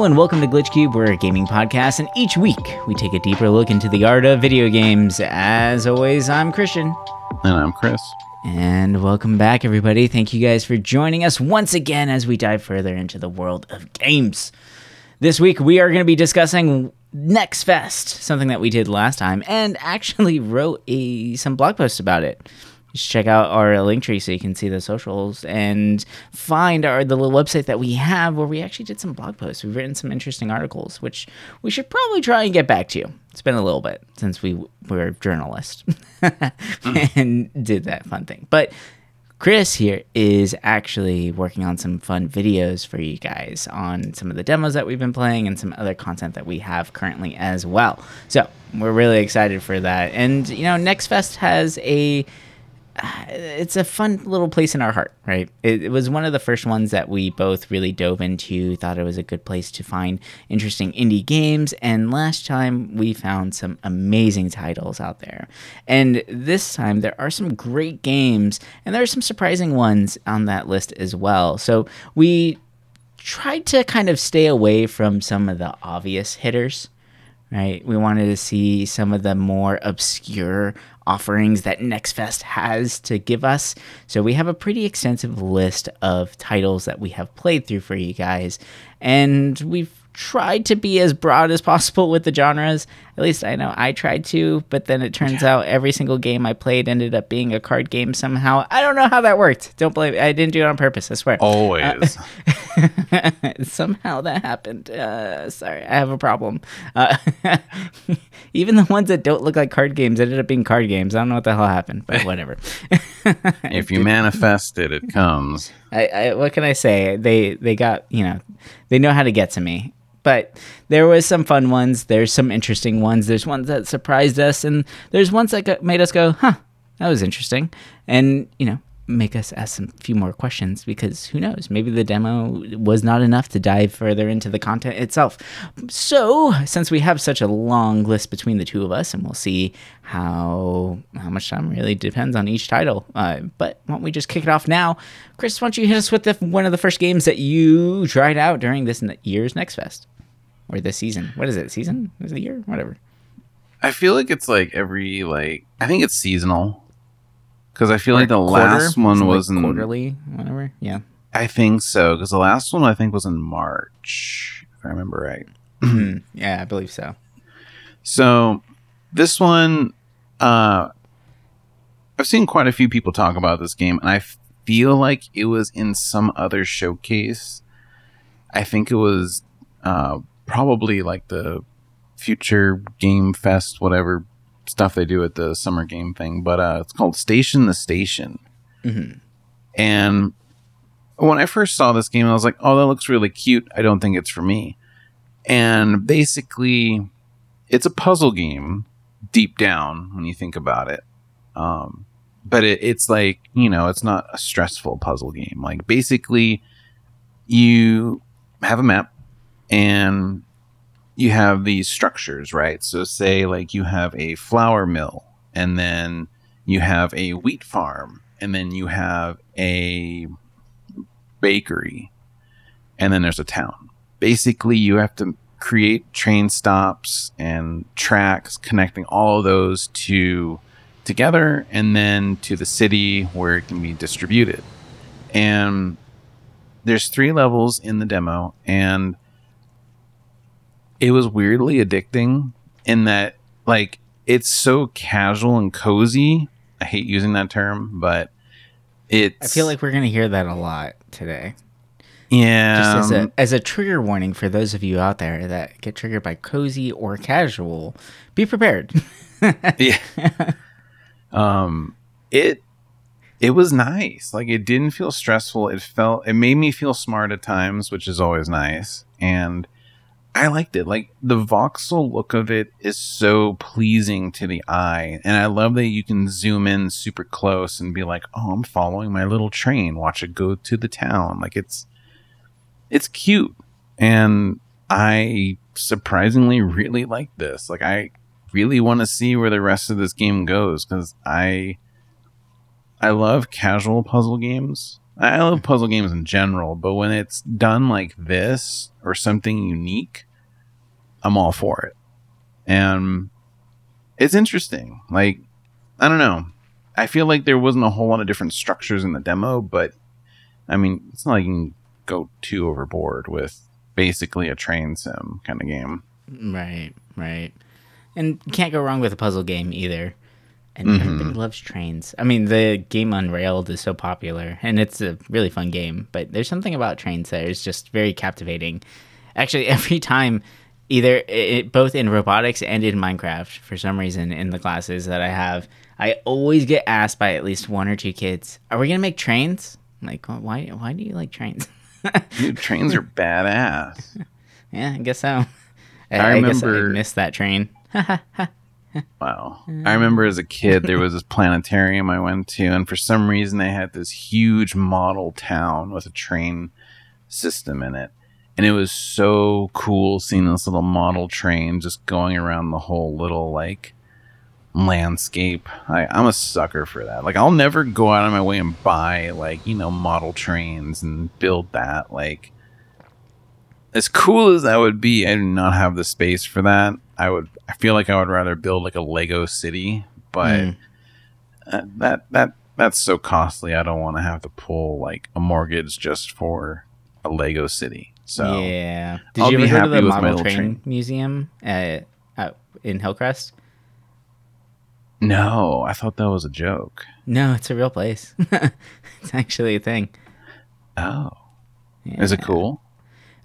Hello and welcome to Glitch Cube. We're a gaming podcast, and each week we take a deeper look into the art of video games. As always, I'm Christian. And I'm Chris. And welcome back, everybody. Thank you guys for joining us once again as we dive further into the world of games. This week we are going to be discussing Next Fest, something that we did last time, and actually wrote a some blog posts about it. Just check out our link tree so you can see the socials and find our the little website that we have where we actually did some blog posts. We've written some interesting articles, which we should probably try and get back to you. It's been a little bit since we were journalists hmm. and did that fun thing. But Chris here is actually working on some fun videos for you guys on some of the demos that we've been playing and some other content that we have currently as well. So we're really excited for that. And you know, Next Fest has a it's a fun little place in our heart, right? It, it, was one of the first ones that we both really dove into, thought it was a good place to find interesting indie games, and last time we found some amazing titles out there. And this time there are some great games, and there are some surprising ones on that list as well. So we tried to kind of stay away from some of the obvious hitters right? We wanted to see some of the more obscure offerings that NextFest has to give us. So we have a pretty extensive list of titles that we have played through for you guys, and we've tried to be as broad as possible with the genres. At least I know I tried to, but then it turns yeah. out every single game I played ended up being a card game somehow. I don't know how that worked. Don't blame me. I didn't do it on purpose, I swear. Always. Uh, somehow that happened. Uh, sorry, I have a problem. Uh, even the ones that don't look like card games ended up being card games. I don't know what the hell happened, but whatever. if you manifest it, it comes. I, I, what can I say? They they got you know, they know how to get to me but there was some fun ones. There's some interesting ones. There's ones that surprised us, and there's ones that made us go, "Huh, that was interesting," and you know, make us ask a few more questions because who knows? Maybe the demo was not enough to dive further into the content itself. So, since we have such a long list between the two of us, and we'll see how how much time really depends on each title. Uh, but why don't we just kick it off now? Chris, why don't you hit us with the, one of the first games that you tried out during this year's Next Fest? or this season. What is it? Season? Is it year? Whatever. I feel like it's like every like I think it's seasonal because I feel like the quarter? last one was like quarterly, whatever. Yeah, I think so because the last one I think was in March, if I remember right. Yeah, I believe so. So this one, uh, I've seen quite a few people talk about this game, and I feel like it was in some other showcase. I think it was uh, probably like the future game fest, whatever stuff they do at the summer game thing. But uh, it's called Station to Station. Mm-hmm. And when I first saw this game, I was like, oh, that looks really cute. I don't think it's for me. And basically, it's a puzzle game deep down when you think about it. Um, but it, it's like, you know, it's not a stressful puzzle game. Like, basically, you have a map and you have these structures, right? So, say like you have a flour mill, and then you have a wheat farm, and then you have a bakery, and then there's a town. Basically, you have to create train stops and tracks connecting all of those to together and then to the city where it can be distributed. And there's three levels in the demo and it was weirdly addicting in that like it's so casual and cozy. I hate using that term, but it's I feel like we're going to hear that a lot today. Yeah. Just as a as a trigger warning for those of you out there that get triggered by cozy or casual, be prepared. yeah. Um it it was nice. Like it didn't feel stressful. It felt it made me feel smart at times, which is always nice. And I liked it. Like the voxel look of it is so pleasing to the eye. And I love that you can zoom in super close and be like, "Oh, I'm following my little train. Watch it go to the town." Like it's it's cute. And I surprisingly really like this. Like I really want to see where the rest of this game goes cuz I I love casual puzzle games. I love puzzle games in general, but when it's done like this or something unique, I'm all for it. And it's interesting. Like, I don't know. I feel like there wasn't a whole lot of different structures in the demo, but I mean, it's not like you can go too overboard with basically a train sim kind of game. Right, right. And can't go wrong with a puzzle game either. And Mhm. everybody loves trains. I mean, the game Unrailed is so popular, and it's a really fun game. But there's something about trains that is just very captivating. Actually, every time, either it, both in robotics and in Minecraft, for some reason, in the classes that I have, I always get asked by at least one or two kids, "Are we gonna make trains?" I'm like, why? Why do you like trains? Dude, trains are badass. yeah, I guess so. I, I I guess I remember- missed that train. Wow. Mm. I remember as a kid, there was this planetarium I went to, and for some reason, they had this huge model town with a train system in it. And it was so cool seeing this little model train just going around the whole little, like, landscape. I, I'm a sucker for that. Like, I'll never go out of my way and buy, like, you know, model trains and build that. Like, as cool as that would be, I do not have the space for that. I would. I feel like I would rather build like a Lego city, but Mm. uh, that that that's so costly. I don't want to have to pull like a mortgage just for a Lego city. So yeah. Did I'll you ever go to the model train, train. museum at, at, in Hillcrest? no, I thought that was a joke. No, it's a real place. it's actually a thing. Oh, is it cool?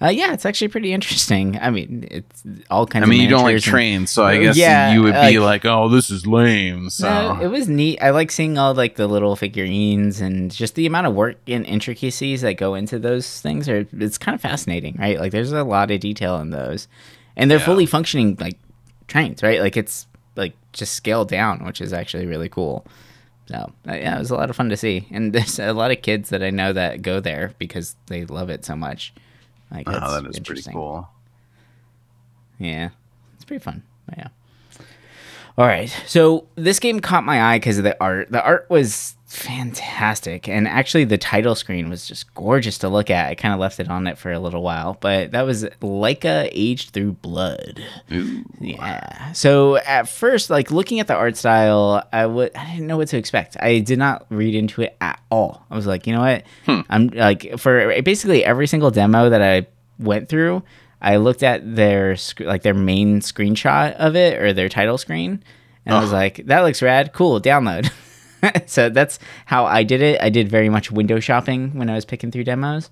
Uh, yeah, it's actually pretty interesting. I mean, it's all kinds. I mean, of you don't like and- trains, so I guess yeah, you would be like- like, "Oh, this is lame." So No, it was neat. I like seeing all like the little figurines and just the amount of work and intricacies that go into those things. Are it's kind of fascinating, right? Like there's a lot of detail in those, and they're Yeah. fully functioning like trains, right? Like it's like just scaled down, which is actually really cool. So uh, yeah, it was a lot of fun to see, and there's a lot of kids that I know that go there because they love it so much. Like oh, that is pretty cool. Yeah, it's pretty fun. Yeah. All right, so this game caught my eye because of the art. The art was fantastic, and actually, the title screen was just gorgeous to look at. I kind of left it on it for a little while, but that was Laika Aged Through Blood. Ooh. Yeah. So at first, like looking at the art style, I would I didn't know what to expect. I did not read into it at all. I was like, you know what? Hmm. I'm like for basically every single demo that I went through, I looked at their sc- like their main screenshot of it or their title screen, and I was uh-huh. like, that looks rad. Cool, download. so that's how I did it. I did very much window shopping when I was picking through demos.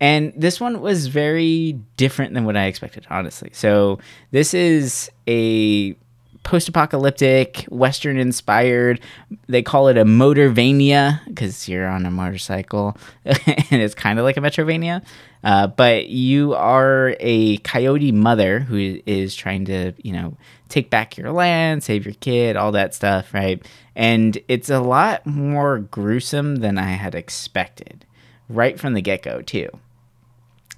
And this one was very different than what I expected, honestly. So this is a post-apocalyptic, western-inspired. They call it a motorvania because you're on a motorcycle, and it's kind of like a Metroidvania. Uh, but you are a coyote mother who is trying to, you know, take back your land, save your kid, all that stuff, right? And it's a lot more gruesome than I had expected, right from the get-go, too.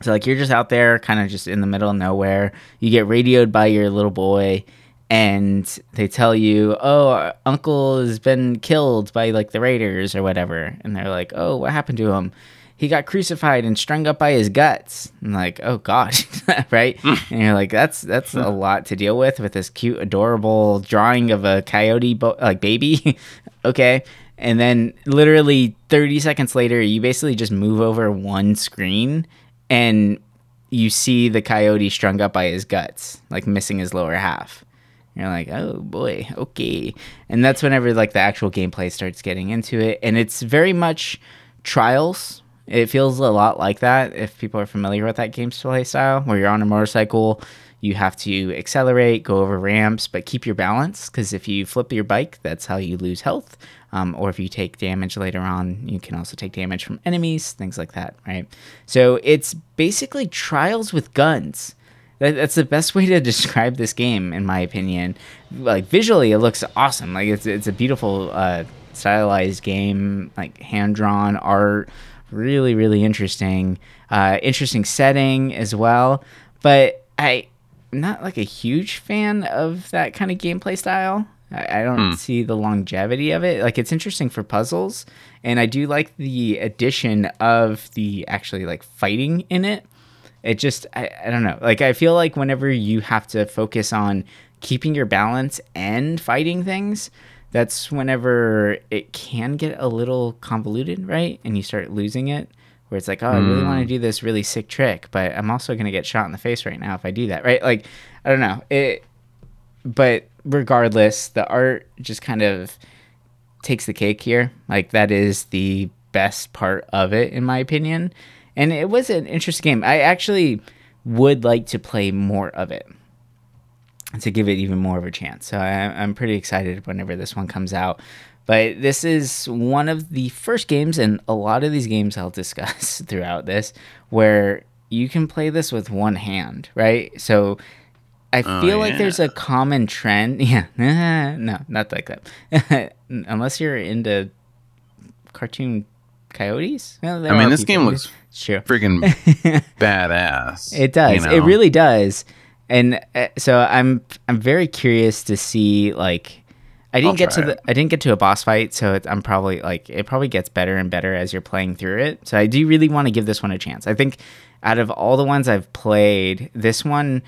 So like you're just out there, kind of just in the middle of nowhere. You get radioed by your little boy, and they tell you, "Oh, our uncle has been killed by like the raiders or whatever." And they're like, "Oh, what happened to him?" He got crucified and strung up by his guts. And like, oh god, right? Hmm. and you're like, that's that's hmm. a lot to deal with with this cute, adorable drawing of a coyote bo- like baby. okay. And then literally 30 seconds later, you basically just move over one screen and you see the coyote strung up by his guts, like missing his lower half. You're like, oh boy, okay. And that's whenever like the actual gameplay starts getting into it, and it's very much trials. It feels a lot like that if people are familiar with that gameplay style, where you're on a motorcycle, you have to accelerate, go over ramps, but keep your balance because if you flip your bike, that's how you lose health. Um, or if you take damage later on, you can also take damage from enemies, things like that, right? So it's basically trials with guns. That, that's the best way to describe this game, in my opinion. Like visually, it looks awesome. Like it's it's a beautiful, uh, stylized game, like hand drawn art, really really interesting. Uh, interesting setting as well. But I I'm not like a huge fan of that kind of gameplay style. I, I don't Hmm. see the longevity of it. Like it's interesting for puzzles, and I do like the addition of the actually like fighting in it. It just I, I don't know. Like I feel like whenever you have to focus on keeping your balance and fighting things, that's whenever it can get a little convoluted, right? And you start losing it. Where it's like, oh, I really want to mm. do this really sick trick, but I'm also gonna get shot in the face right now if I do that, right? Like, I don't know. It but regardless, the art just kind of takes the cake here. Like that is the best part of it, in my opinion. And it was an interesting game. I actually would like to play more of it to give it even more of a chance. So I, I'm pretty excited whenever this one comes out. But this is one of the first games, and a lot of these games I'll discuss throughout this, where you can play this with one hand, right? So I Oh, feel like there's a common trend. Yeah, no, not like that. Unless you're into cartoon coyotes. Well, I mean, this game looks Sure. friggin' badass. It does. you It really does. And uh, so I'm I'm very curious to see like I didn't I'll get to the it. I didn't get to a boss fight, so it, I'm probably like it probably gets better and better as you're playing through it. So I do really want to give this one a chance. I think out of all the ones I've played, this one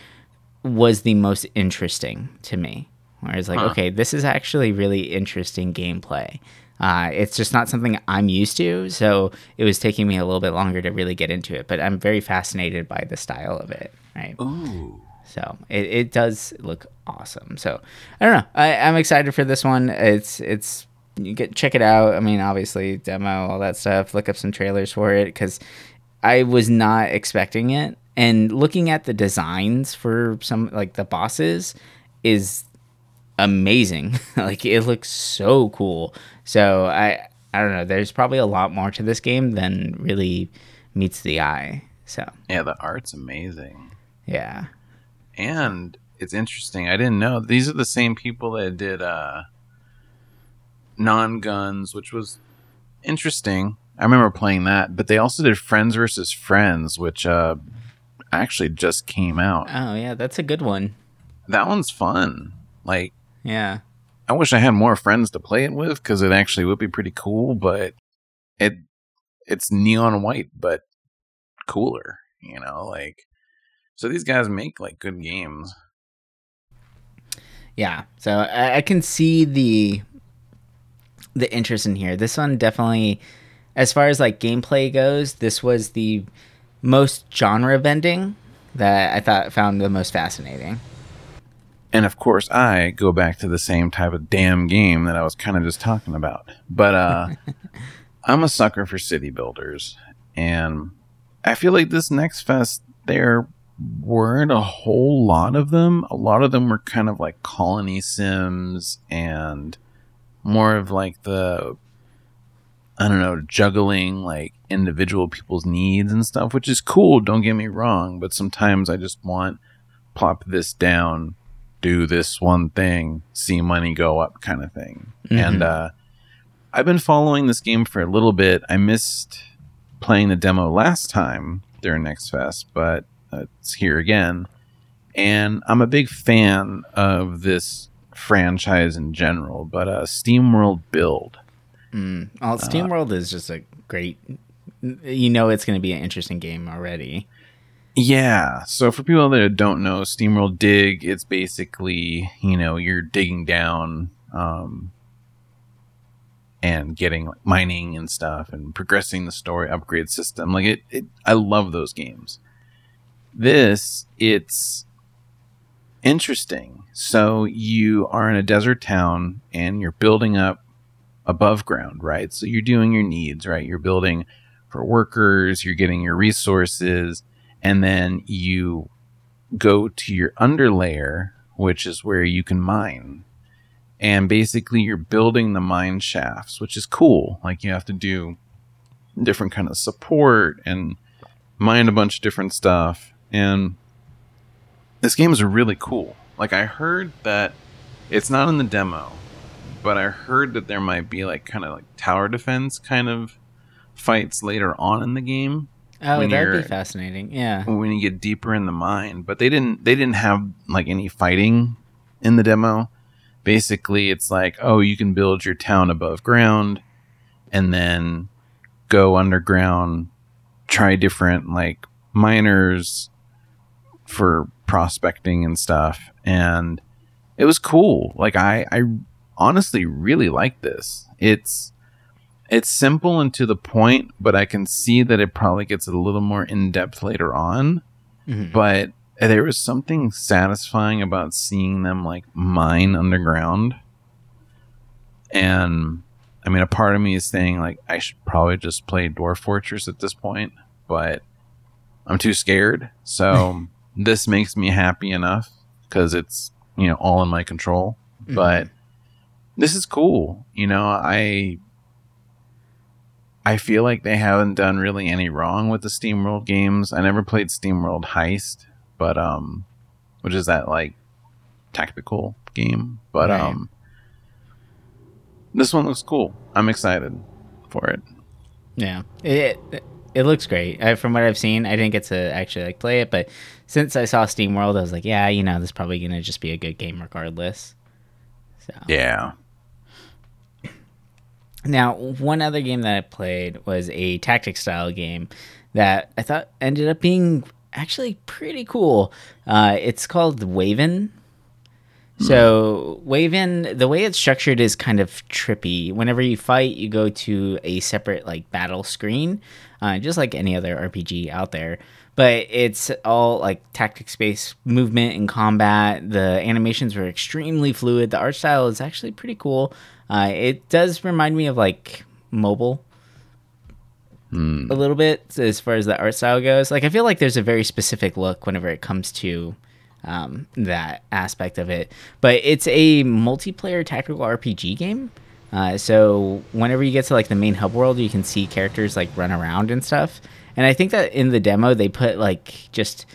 was the most interesting to me. Where it's like, Huh. okay, this is actually really interesting gameplay. Uh, it's just not something I'm used to, so it was taking me a little bit longer to really get into it. But I'm very fascinated by the style of it. Right. Ooh. So it, it does look awesome. So I don't know. I, I'm excited for this one. It's it's you get check it out. I mean, obviously demo all that stuff. Look up some trailers for it because I was not expecting it. And looking at the designs for some like the bosses is amazing. like it looks so cool. So I I don't know. There's probably a lot more to this game than really meets the eye. So Yeah, the art's amazing. yeah. And it's interesting. I didn't know these are the same people that did uh Nongunz, which was interesting. I remember playing that, but they also did Friends versus Friends, which uh actually just came out. Oh yeah, that's a good one. That one's fun. Like Yeah. I wish I had more friends to play it with because it actually would be pretty cool. But it it's neon white, but cooler. You know, like so these guys make like good games. Yeah. So I, I can see the the interest in here. This one definitely as far as like gameplay goes, this was the most genre bending that I thought found the most fascinating. And of course, I go back to the same type of damn game that I was kind of just talking about. But uh, I'm a sucker for city builders, and I feel like this next fest there weren't a whole lot of them. A lot of them were kind of like colony sims and more of like the I don't know, juggling like individual people's needs and stuff, which is cool, don't get me wrong, but sometimes I just want plop this down, do this one thing, see money go up kind of thing. And uh I've been following this game for a little bit. I missed playing the demo last time during Next Fest, but uh, it's here again. And I'm a big fan of this franchise in general, but uh SteamWorld Build Mm. Well, SteamWorld is just a great. You know, it's going to be an interesting game already. Yeah. So for people that don't know, SteamWorld Dig, it's basically, you know, you're digging down um, and getting like, mining and stuff and progressing the story upgrade system. Like it, it I love those games. This, it's interesting. So you are in a desert town and you're building up above ground, right? So you're doing your needs, right? You're building for workers, you're getting your resources, and then you go to your underlayer, which is where you can mine. And basically you're building the mine shafts, which is cool. Like you have to do different kind of support and mine a bunch of different stuff. And this game is really cool. Like I heard that it's not in the demo, but I heard that there might be like kind of like tower defense kind of fights later on in the game Oh, that'd be fascinating. Yeah. when you get deeper in the mine but they didn't they didn't have like any fighting in the demo basically it's like, oh, you can build your town above ground and then go underground, try different like miners for prospecting and stuff. And it was cool. Like I, I honestly really like this. It's it's simple and to the point, but I can see that it probably gets a little more in depth later on. Mm-hmm. But there was something satisfying about seeing them like mine underground. And I mean, a part of me is saying like I should probably just play Dwarf Fortress at this point, but I'm too scared. So this makes me happy enough because it's you know all in my control. Mm-hmm. But this is cool. You know, I I feel like they haven't done really any wrong with the SteamWorld games. I never played SteamWorld Heist, but um, which is that like tactical game. But right. um, this one looks cool. I'm excited for it. Yeah, it it looks great. I, from what I've seen, I didn't get to actually like play it, but since I saw SteamWorld, I was like, yeah, you know, this is probably gonna just be a good game regardless. So yeah, now, one other game that I played was a tactic style game that I thought ended up being actually pretty cool. Uh, it's called Waven. So Waven, the way it's structured is kind of trippy. Whenever you fight, you go to a separate like battle screen, uh, just like any other RPG out there. But it's all like tactics based movement and combat. The animations were extremely fluid. The art style is actually pretty cool. Uh, it does remind me of like mobile mm. a little bit as far as the art style goes. Like I feel like there's a very specific look whenever it comes to um, that aspect of it. But it's a multiplayer tactical RPG game. Uh, so whenever you get to like the main hub world, you can see characters like run around and stuff. And I think that in the demo they put like just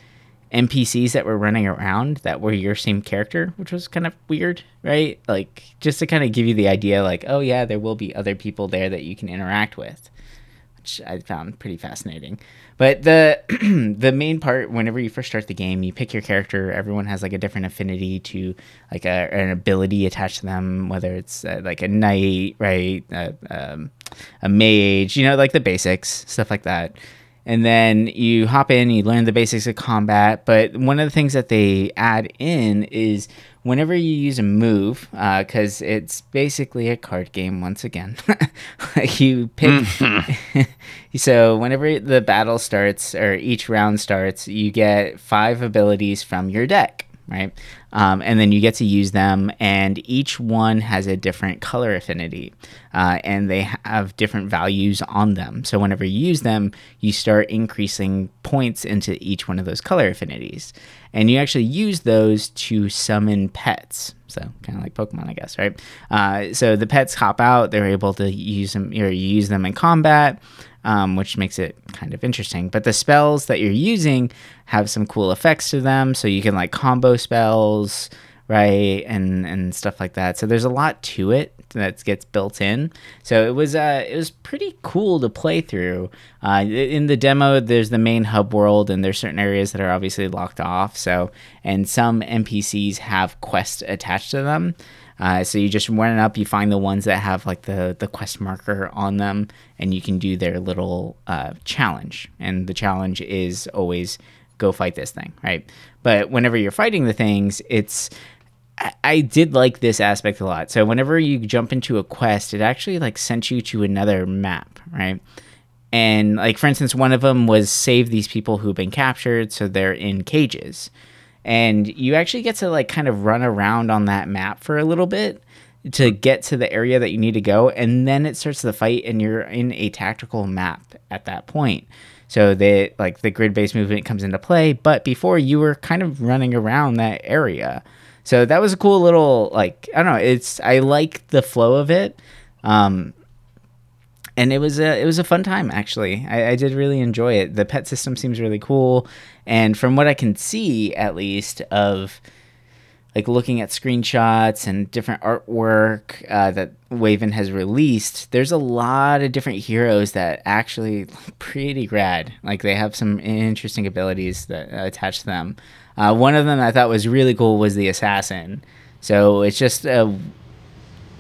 NPCs that were running around that were your same character, which was kind of weird, right? Like just to kind of give you the idea, like, oh yeah, there will be other people there that you can interact with, which I found pretty fascinating. But the the main part, whenever you first start the game, you pick your character. Everyone has like a different affinity to like a, an ability attached to them, whether it's uh, like a knight, right, uh, um, a mage, you know, like the basics, stuff like that and then you hop in, you learn the basics of combat. But one of the things that they add in is whenever you use a move, because uh, it's basically a card game once again. you pick. so whenever the battle starts or each round starts, you get five abilities from your deck right? Um, and then you get to use them, and each one has a different color affinity, uh, and they have different values on them. So whenever you use them, you start increasing points into each one of those color affinities, and you actually use those to summon pets. So kind of like Pokemon, I guess, right? Uh, so the pets hop out; they're able to use them, or you use them in combat um, which makes it kind of interesting. But the spells that you're using have some cool effects to them, so you can like combo spells, right, and and stuff like that. So there's a lot to it that gets built in. So it was uh, it was pretty cool to play through. Uh, in the demo, there's the main hub world, and there's certain areas that are obviously locked off. So and some NPCs have quests attached to them. Uh, so you just run up, you find the ones that have like the the quest marker on them, and you can do their little uh, challenge. And the challenge is always go fight this thing, right? But whenever you're fighting the things, it's I did like this aspect a lot. So whenever you jump into a quest, it actually like sent you to another map, right? And like for instance, one of them was save these people who've been captured, so they're in cages and you actually get to like kind of run around on that map for a little bit to get to the area that you need to go and then it starts the fight and you're in a tactical map at that point. So that like the grid based movement comes into play but before you were kind of running around that area. So that was a cool little like i don't know it's i like the flow of it. Um and it was a it was a fun time actually. I, I, did really enjoy it. The pet system seems really cool, and from what I can see, at least of like looking at screenshots and different artwork uh, that Waven has released, there's a lot of different heroes that actually look pretty rad. Like they have some interesting abilities that uh, attach to them. Uh, one of them I thought was really cool was the assassin. So it's just a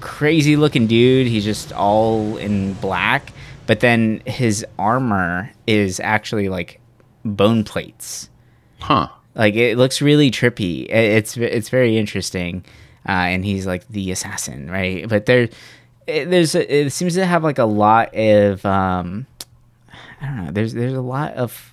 crazy looking dude. He's just all in black, but then his armor is actually like bone plates. Huh. Like it looks really trippy. It's it's very interesting, uh, and he's like the assassin, right? But there, it, there's a, it seems to have like a lot of um, I don't know. There's there's a lot of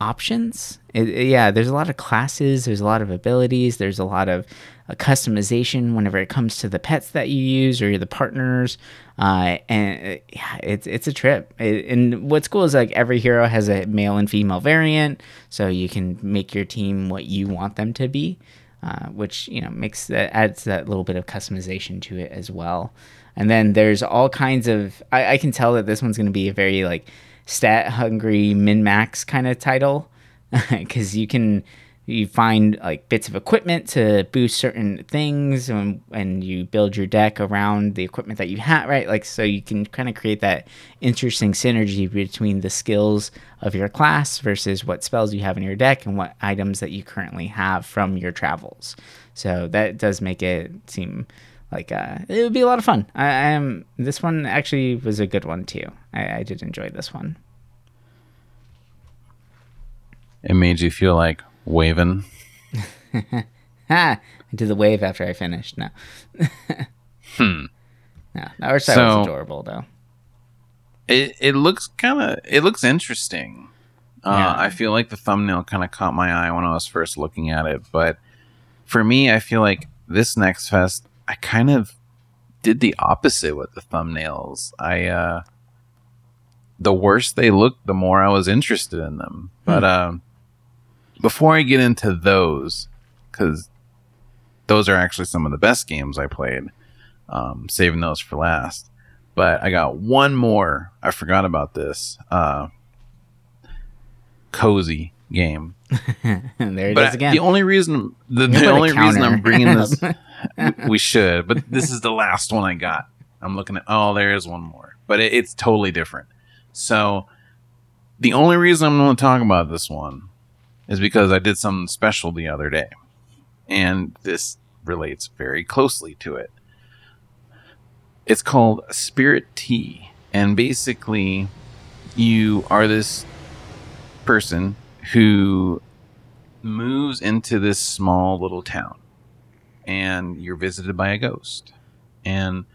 options. It, yeah, there's a lot of classes. There's a lot of abilities. There's a lot of uh, customization whenever it comes to the pets that you use or the partners. Uh, and yeah, it's it's a trip. It, and what's cool is like every hero has a male and female variant, so you can make your team what you want them to be, uh, which you know makes that adds that little bit of customization to it as well. And then there's all kinds of. I, I can tell that this one's going to be a very like stat hungry min max kind of title because you can you find like bits of equipment to boost certain things and, and you build your deck around the equipment that you have right? Like so you can kind of create that interesting synergy between the skills of your class versus what spells you have in your deck and what items that you currently have from your travels. So that does make it seem like uh, it would be a lot of fun. I am this one actually was a good one too. I, I did enjoy this one. It made you feel like waving. ha! I did the wave after I finished. No. Hmm. No, art style So- was adorable though. It it looks kind of it looks interesting. Uh, Yeah. I feel like the thumbnail kind of caught my eye when I was first looking at it, but for me, I feel like this next fest, I kind of did the opposite with the thumbnails. I uh, the worse they looked, the more I was interested in them. But um, before I get into those, because those are actually some of the best games I played, um, saving those for last. But I got one more. I forgot about this. Uh, cozy game. There it But is again. the only reason the, the only reason. I'm bringing this we should, but this is the last one I got. I'm looking at oh, there is one more, but it, it's totally different. So the only reason I'm going to talk about this one is because I did something special the other day, and this relates very closely to it. It's called Spirit Tea, and basically, you are this person who moves into this small little town. And you're visited by a ghost. And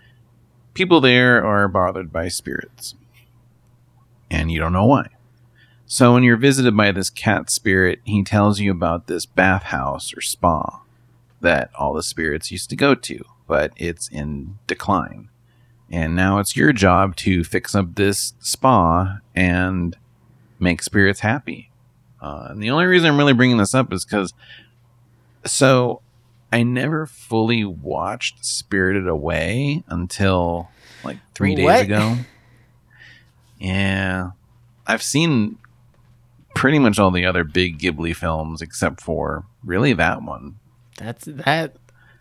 people there are bothered by spirits. And you don't know why so when you're visited by this cat spirit he tells you about this bathhouse or spa that all the spirits used to go to but it's in decline and now it's your job to fix up this spa and make spirits happy uh, and the only reason I'm really bringing this up is because, so I never fully watched Spirited Away until like three days What? ago. Yeah, I've seen pretty much all the other big Ghibli films except for really that one. That's that.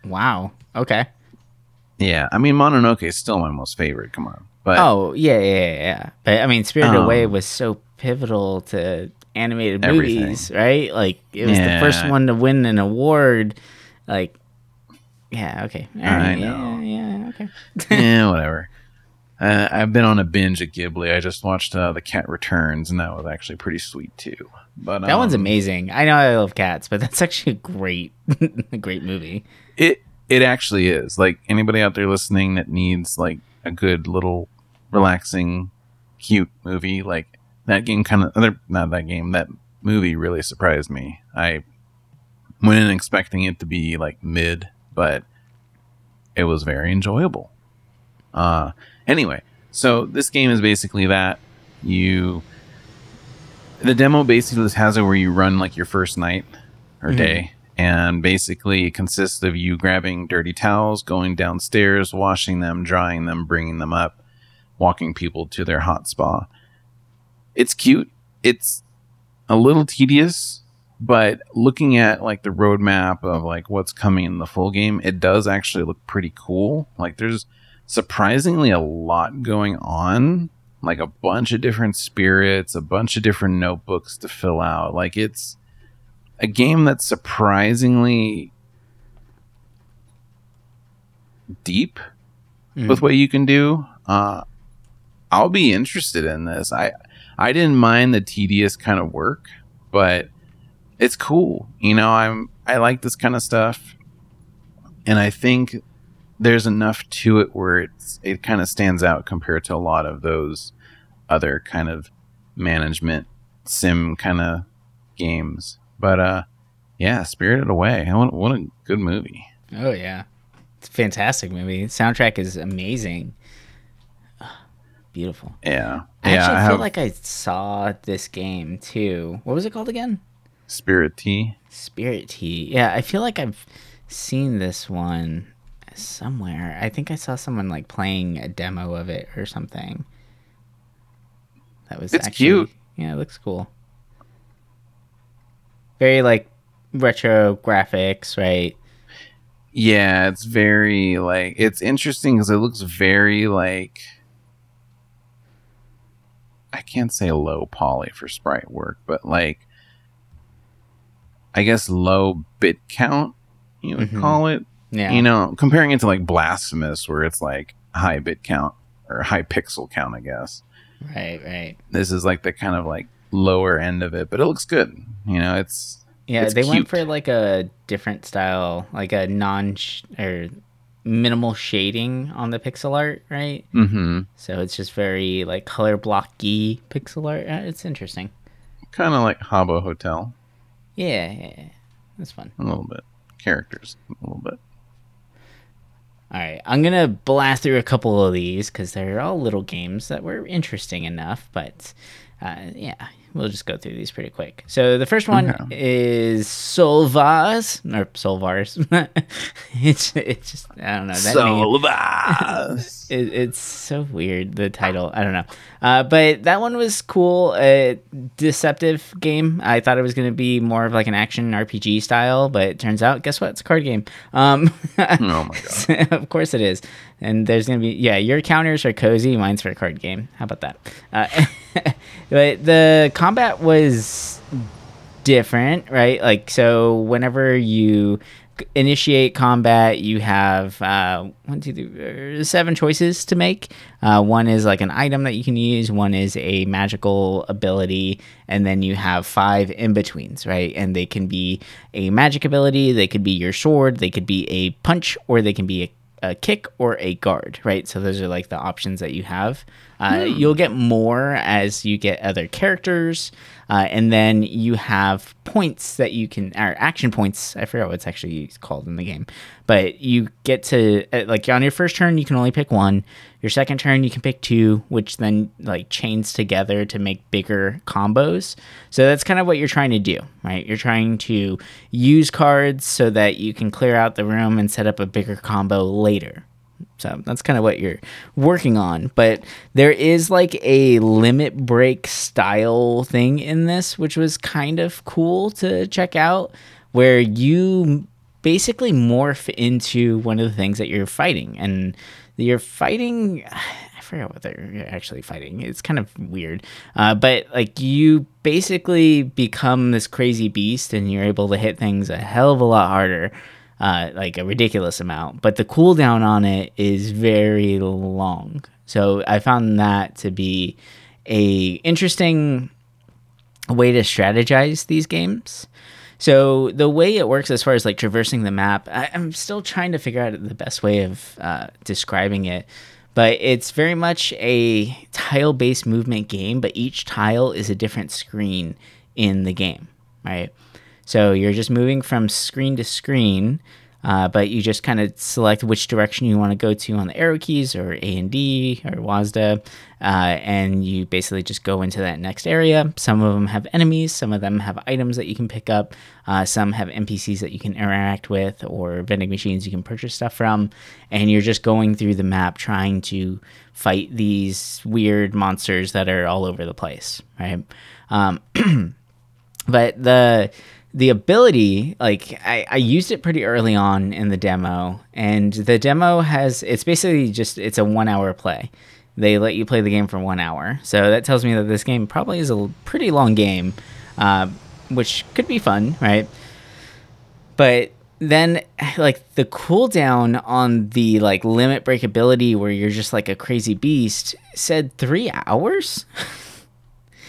Wow. Okay. Yeah, I mean Mononoke is still my most favorite. Come on, but oh yeah, yeah, yeah, yeah. But I mean, Spirited Um, Away was so pivotal to animated Everything. movies, right? Like it was the first one to win an award. Like, yeah, okay, All I know. Yeah, yeah, okay. yeah, whatever. Uh, I've been on a binge at Ghibli. I just watched uh, The Cat Returns, and that was actually pretty sweet too. But That one's um, amazing. I know I love cats, but that's actually a great, a great movie. It it actually is. Like anybody out there listening that needs like a good little relaxing, cute movie, like that game kind of other not that game, that movie really surprised me. I went in expecting it to be like mid, but it was very enjoyable. Uh anyway, so this game is basically that. You the demo basically just has it where you run like your first night or Mhm. day. And basically it consists of you grabbing dirty towels going downstairs washing them drying them bringing them up walking people to their hot spa. It's cute. It's a little tedious but looking at like the roadmap of like what's coming in the full game it does actually look pretty cool. Like there's surprisingly a lot going on like a bunch of different spirits a bunch of different notebooks to fill out like it's a game that's surprisingly deep with what you can do. Uh, I'll be interested in this. I I didn't mind the tedious kind of work, but it's cool. You know, I'm I like this kind of stuff, and I think there's enough to it where it's it kind of stands out compared to a lot of those other kind of management sim kind of games. But uh, yeah, Spirited Away. What what a good movie. Oh yeah, it's a fantastic movie. soundtrack is amazing. Beautiful. Yeah, I yeah. actually I feel have like I saw this game too. What was it called again? Spirit Tea. Spirit Tea. Yeah, I feel like I've seen this one somewhere. I think I saw someone like playing a demo of it or something. That was It's actually, cute. Yeah, it looks cool. Very like retro graphics, right? Yeah, it's very like it's interesting because it looks very like I can't say low poly for sprite work, but like I guess low bit count you would Mhm. call it. Yeah. You know, comparing it to like Blasphemous where it's like high bit count or high pixel count, I guess. Right, right. This is like the kind of like lower end of it, but it looks good. You know, it's Yeah, It's they went for like a different style, like a non sh- or minimal shading on the pixel art, right? mm-hmm. So it's just very like color blocky pixel art. Uh, It's interesting. kind of like Habbo Hotel Yeah, yeah, yeah. that's fun. a little bit. Characters a little bit. All right, I'm gonna blast through a couple of these because they're all little games that were interesting enough. But uh, yeah, we'll just go through these pretty quick. So the first one Okay. is Solvars or Solvars. it's it's just I don't know that name. Solvas. It, it's so weird the title. I don't know, uh, but that one was cool. A deceptive game. I thought it was going to be more of like an action RPG style, but it turns out, guess what? It's a card game. Um, oh my god. of course it is. And there's gonna be yeah, your counters are cozy. Mine's for a card game. How about that? Uh, but the combat was different, right? Like so, whenever you initiate combat, you have uh, one, two, three, uh, choices to make. Uh, one is like an item that you can use. One is a magical ability, and then you have five in betweens, right? And they can be a magic ability. They could be your sword. They could be a punch, or they can be a a kick or a guard, right? So those are like the options that you have. Uh, You'll get more as you get other characters, uh, and then you have points that you can, or action points. I forget what it's actually called in the game, but you get to uh, like on your first turn you can only pick one. Your second turn you can pick two, which then like chains together to make bigger combos. So that's kind of what you're trying to do, right? You're trying to use cards so that you can clear out the room and set up a bigger combo later. So that's kind of what you're working on. But there is like a limit break style thing in this, which was kind of cool to check out, where you basically morph into one of the things that you're fighting. And you're fighting. I forgot what they're actually fighting. It's kind of weird. Uh, but like you basically become this crazy beast and you're able to hit things a hell of a lot harder uh, like a ridiculous amount. But the cooldown on it is very long. So I found that to be a interesting way to strategize these games. So the way it works as far as like traversing the map, I, I'm still trying to figure out the best way of uh, describing it. But it's very much a tile-based movement game, but each tile is a different screen in the game, right? So you're just moving from screen to screen, uh, but you just kind of select which direction you want to go to on the arrow keys or A and D or WASD, uh, and you basically just go into that next area. Some of them have enemies, some of them have items that you can pick up, uh, some have NPCs that you can interact with, or vending machines you can purchase stuff from, and you're just going through the map trying to fight these weird monsters that are all over the place, right? Um, but the the ability like I, I used it pretty early on in the demo and the demo has it's basically just it's a one hour play. They let you play the game for one hour. So that tells me that this game probably is a pretty long game uh, which could be fun right? But then like the cooldown on the like limit break ability where you're just like a crazy beast said three hours.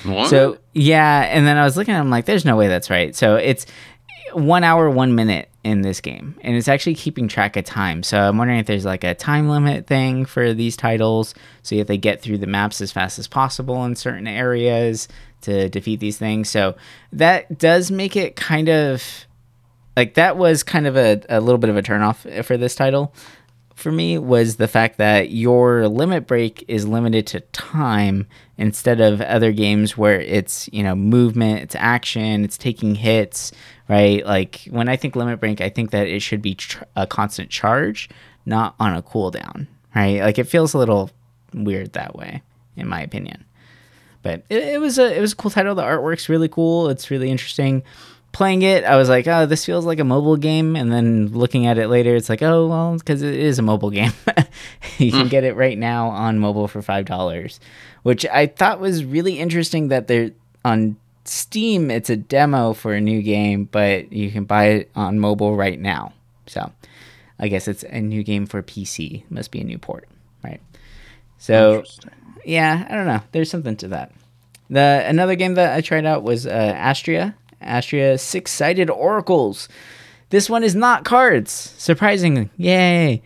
What? So yeah, and then I was looking at them like, there's no way that's right. So it's one hour, one minute in this game, and it's actually keeping track of time. So I'm wondering if there's like a time limit thing for these titles, so if they get through the maps as fast as possible in certain areas to defeat these things. So that does make it kind of like that was kind of a, a little bit of a turnoff for this title for me was the fact that your limit break is limited to time instead of other games where it's you know movement it's action it's taking hits right? Like when i think limit break i think that it should be tr- a constant charge not on a cooldown right? Like it feels a little weird that way in my opinion. But it, it was a it was a cool title. The artwork's really cool. It's really interesting playing it, I was like, oh, this feels like a mobile game. And then looking at it later, it's like, oh, well, because it is a mobile game. you can get it right now on mobile for $5, which I thought was really interesting that they're on Steam, it's a demo for a new game, but you can buy it on mobile right now. So I guess it's a new game for PC. It must be a new port, right? So yeah, I don't know. There's something to that. The another game that I tried out was uh, Astrea. Astrea Six Sided Oracles. This one is not cards, surprisingly. Yay!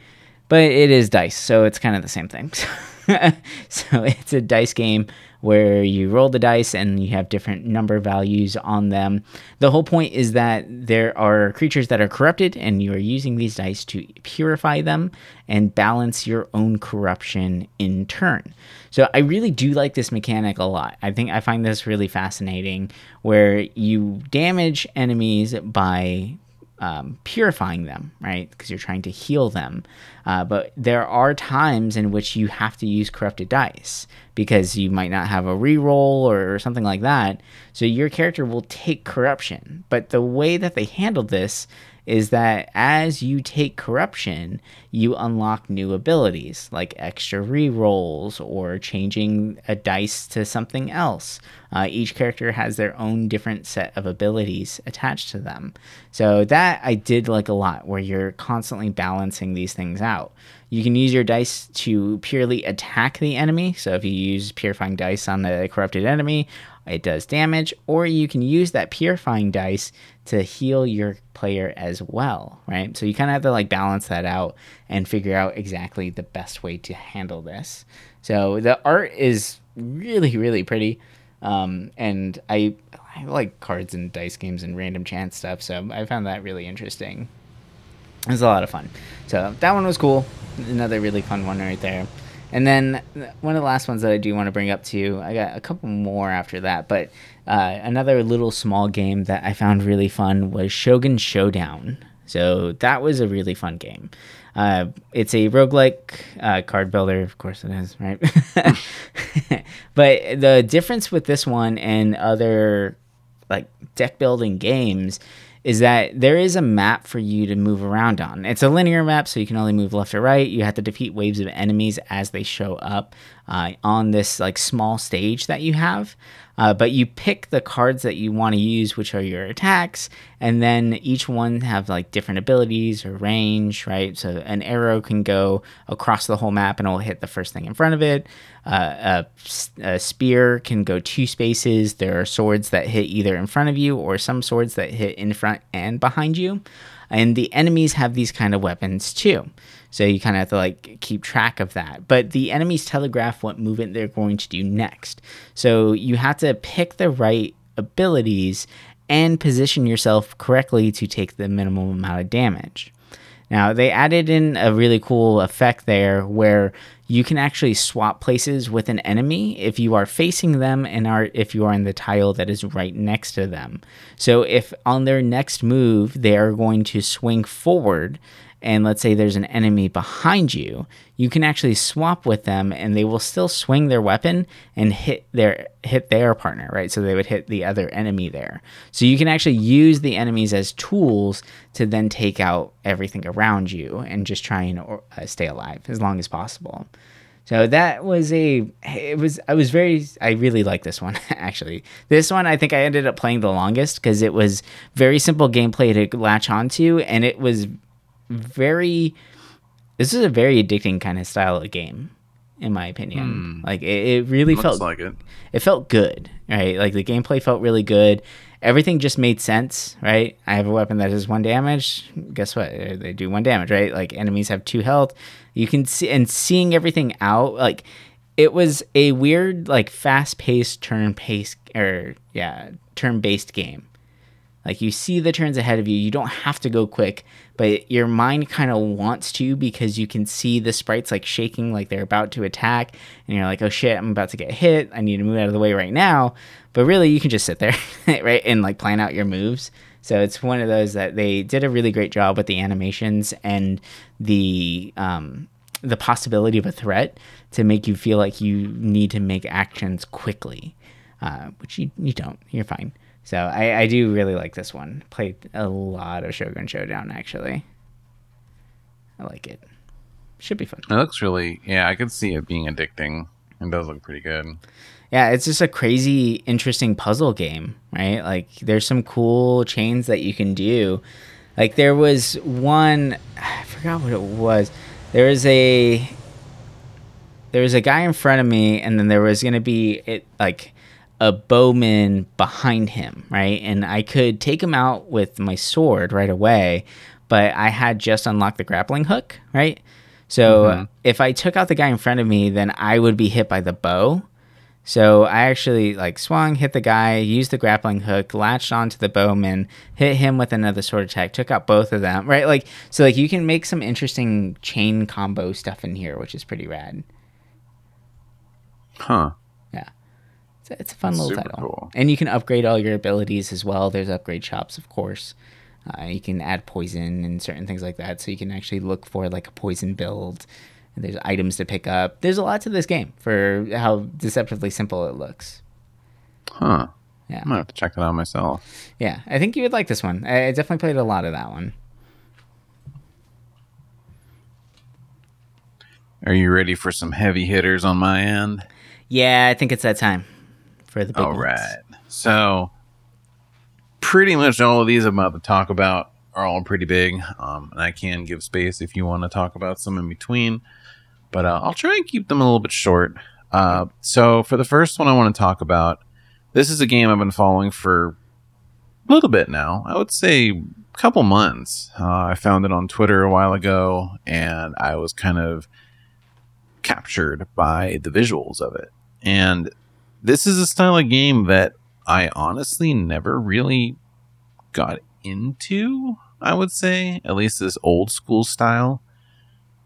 But it is dice, so it's kind of the same thing. so it's a dice game where you roll the dice and you have different number values on them. The whole point is that there are creatures that are corrupted, and you are using these dice to purify them and balance your own corruption in turn. So I really do like this mechanic a lot. I think I find this really fascinating where you damage enemies by um, purifying them, right? Because you're trying to heal them. Uh, but there are times in which you have to use corrupted dice because you might not have a reroll or, or something like that. So your character will take corruption. But the way that they handled this is that as you take corruption, you unlock new abilities like extra re rolls or changing a dice to something else. Uh, each character has their own different set of abilities attached to them. So that I did like a lot, where you're constantly balancing these things out. You can use your dice to purely attack the enemy. So if you use purifying dice on the corrupted enemy, it does damage, or you can use that purifying dice to heal your player as well, right? So you kind of have to like balance that out and figure out exactly the best way to handle this. So the art is really, really pretty. Um, and I, I like cards and dice games and random chance stuff, so I found that really interesting. It was a lot of fun. So that one was cool. Another really fun one right there. And then one of the last ones that I do want to bring up to you, I got a couple more after that, but uh, another little small game that I found really fun was Shogun Showdown. So that was a really fun game. Uh, it's a roguelike uh, card builder, of course it is, right? but the difference with this one and other like deck building games is that there is a map for you to move around on. It's a linear map, so you can only move left or right. You have to defeat waves of enemies as they show up uh, on this like small stage that you have. Uh, but you pick the cards that you want to use, which are your attacks, and then each one have like different abilities or range, right? So an arrow can go across the whole map and it'll hit the first thing in front of it. Uh, a, a spear can go two spaces. There are swords that hit either in front of you or some swords that hit in front and behind you. And the enemies have these kind of weapons too. So you kind of have to like keep track of that. But the enemies telegraph what movement they're going to do next. So you have to pick the right abilities and position yourself correctly to take the minimum amount of damage. Now, they added in a really cool effect there where you can actually swap places with an enemy if you are facing them and are if you are in the tile that is right next to them. So if on their next move they are going to swing forward and let's say there's an enemy behind you, you can actually swap with them and they will still swing their weapon and hit their hit their partner, right? So they would hit the other enemy there. So you can actually use the enemies as tools to then take out everything around you and just try and uh, stay alive as long as possible. So that was a it was I was very I really like this one actually. This one I think I ended up playing the longest because it was very simple gameplay to latch onto and it was very this is a very addicting kind of style of game in my opinion. Hmm. Like it, it really Looks felt like it. it felt good, right? Like the gameplay felt really good. Everything just made sense, right? I have a weapon that does one damage. Guess what? Uh, They do one damage, right? Like enemies have two health. You can see and seeing everything out, like it was a weird, like fast paced turn paced or yeah, turn based game. Like you see the turns ahead of you. You don't have to go quick, but your mind kind of wants to because you can see the sprites like shaking like they're about to attack and you're like, "Oh shit, I'm about to get hit. I need to move out of the way right now." But really, you can just sit there, right, and like plan out your moves. So it's one of those that they did a really great job with the animations and the um the possibility of a threat to make you feel like you need to make actions quickly, uh, which you, you don't. You're fine. So I, I do really like this one. Played a lot of Shogun Showdown actually. I like it. Should be fun. It looks really, yeah, I could see it being addicting. It does look pretty good. Yeah, it's just a crazy, interesting puzzle game, right? Like, there's some cool chains that you can do. Like, there was one, I forgot what it was. There was a, there was a guy in front of me, and then there was gonna be it like a bowman behind him, right? And I could take him out with my sword right away, but I had just unlocked the grappling hook, right? So mm-hmm. if I took out the guy in front of me, then I would be hit by the bow. So I actually like swung, hit the guy, used the grappling hook, latched onto the bowman, hit him with another sword attack, took out both of them, right? Like so like you can make some interesting chain combo stuff in here, which is pretty rad. Huh. It's a, fun little title. cool. And you can upgrade all your abilities as well. There's upgrade shops, of course. Uh, you can add poison and certain things like that. So you can actually look for like a poison build. And there's items to pick up. There's a lot to this game for how deceptively simple it looks. Huh. Yeah. I'm gonna have to check that out myself. Yeah. I think you would like this one. I definitely played a lot of that one. Are you ready for some heavy hitters on my end? Yeah, I think it's that time for the big All ones. So, pretty much all of these I'm about to talk about are all pretty big. Um, and I can give space if you want to talk about some in between, but uh, I'll try and keep them a little bit short. Uh, so, for the first one I want to talk about, this is a game I've been following for a little bit now. I would say a couple months. Uh, I found it on Twitter a while ago, and I was kind of captured by the visuals of it. And this is a style of game that I honestly never really got into, I would say, at least this old school style.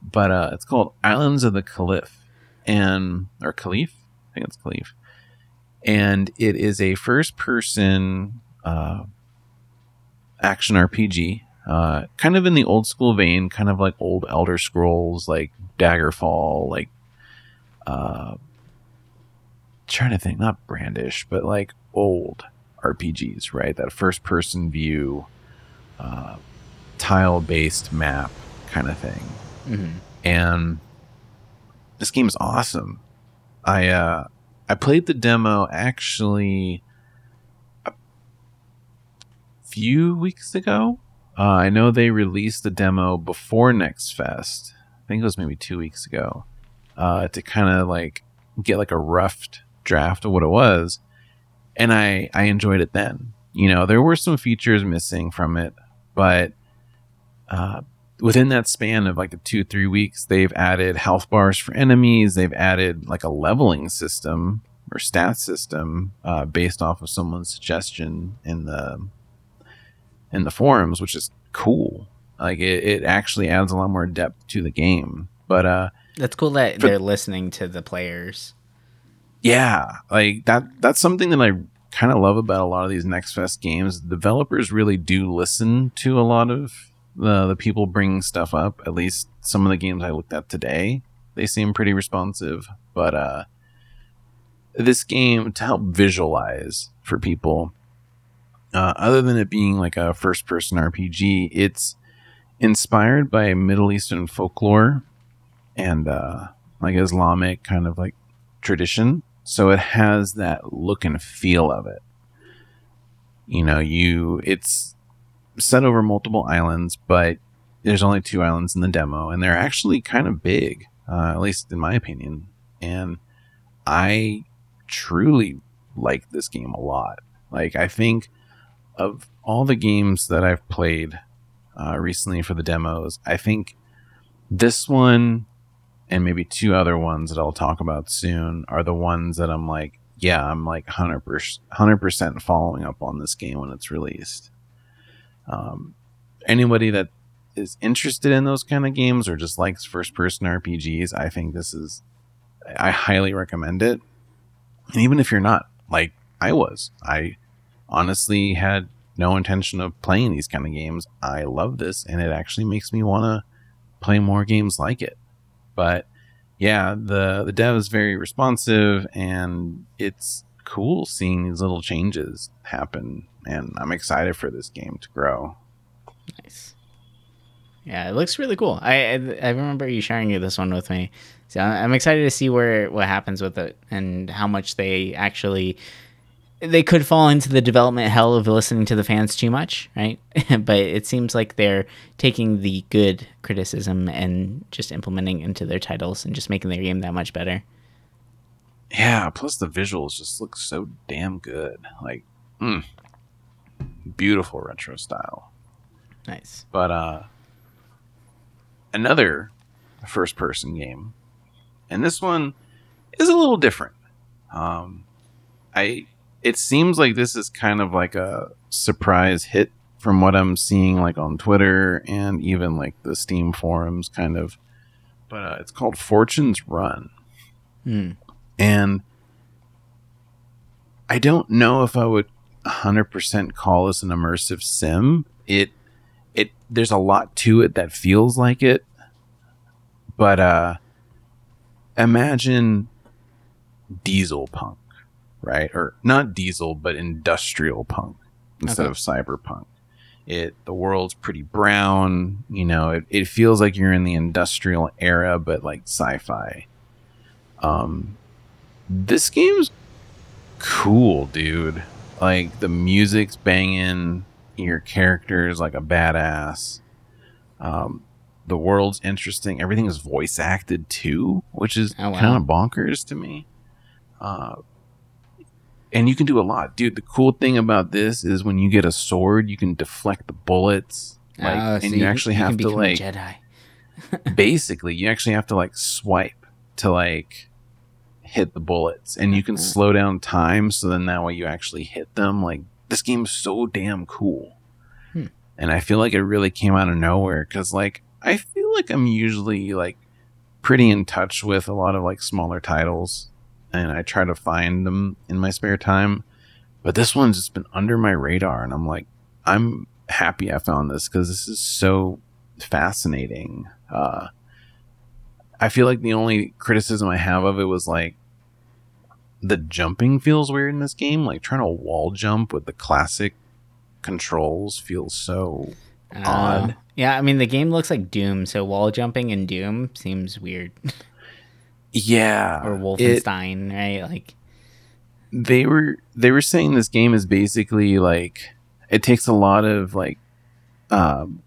But uh, it's called Islands of the Caliph, and or Caliph, I think it's Caliph, and it is a first-person uh, action RPG, uh, kind of in the old school vein, kind of like old Elder Scrolls, like Daggerfall, like uh, trying to think, not brandish, but like old RPGs, right? That first person view, uh, tile based map kind of thing. Mhm. And this game is awesome. I, uh, I played the demo actually a few weeks ago. Uh, I know they released the demo before Next Fest. I think it was maybe two weeks ago. Uh, to kind of like get like a rough draft of what it was and i i enjoyed it then. You know there were some features missing from it but uh within that span of like the two three weeks they've added health bars for enemies they've added like a leveling system or stat system uh, based off of someone's suggestion in the in the forums which is cool. Like it, it actually adds a lot more depth to the game. But uh That's cool that For- they're listening to the players. Yeah like that that's something that i kind of love about a lot of these next fest games. Developers really do listen to a lot of the, the people bringing stuff up. At least some of the games i looked at today they seem pretty responsive. But uh this game to help visualize for people uh, other than it being like a first person rpg it's inspired by middle eastern folklore and uh like Islamic kind of like tradition. So it has that look and feel of it. You know, you it's set over multiple islands, but there's only two islands in the demo, and they're actually kind of big, uh, at least in my opinion. And I truly like this game a lot. Like, I think of all the games that I've played uh, recently for the demos, I think this one and maybe two other ones that I'll talk about soon are the ones that I'm like, yeah, I'm like 100%, 100% following up on this game when it's released. Um, anybody that is interested in those kind of games or just likes first person RPGs, I think this is, I highly recommend it. And even if you're not, like I was, I honestly had no intention of playing these kind of games. I love this and it actually makes me want to play more games like it. But yeah, the the dev is very responsive and it's cool seeing these little changes happen and I'm excited for this game to grow. Nice. Yeah, it looks really cool. I I, I remember you sharing this one with me, so I'm excited to see where what happens with it and how much they actually they could fall into the development hell of listening to the fans too much, right? but it seems like they're taking the good criticism and just implementing into their titles and just making their game that much better. Yeah, plus the visuals just look so damn good. Like, mm, beautiful retro style. Nice. But uh another first person game. And this one is a little different. Um I it seems like this is kind of like a surprise hit from what I'm seeing like on Twitter and even like the Steam forums kind of. But uh, it's called Fortune's Run. Hmm. And I don't know if I would 100% call this an immersive sim. It it there's a lot to it that feels like it. But uh imagine diesel punk right? Or not diesel, but industrial punk instead okay. of cyberpunk. It the world's pretty brown, you know, it, it feels like you're in the industrial era, but like sci-fi. Um this game's cool, dude. Like the music's banging, your character's like a badass. Um the world's interesting. Everything is voice acted too, which is oh, wow. kind of bonkers to me. Uh, and you can do a lot, dude. The cool thing about this is when you get a sword, you can deflect the bullets, like, oh, so and you, you actually you have to like Jedi. basically, you actually have to like swipe to like hit the bullets, and you can mm-hmm. slow down time, so then that way you actually hit them. Like this game's so damn cool, hmm. and I feel like it really came out of nowhere because like I feel like I'm usually like pretty in touch with a lot of like smaller titles and I try to find them in my spare time. But this one's just been under my radar, and I'm like, I'm happy I found this because this is so fascinating. Uh, I feel like the only criticism I have of it was like the jumping feels weird in this game. Like trying to wall jump with the classic controls feels so uh, odd. Yeah, I mean the game looks like Doom, so wall jumping in Doom seems weird. Yeah. Or Wolfenstein, it, right? Like they were they were saying this game is basically like it takes a lot of like um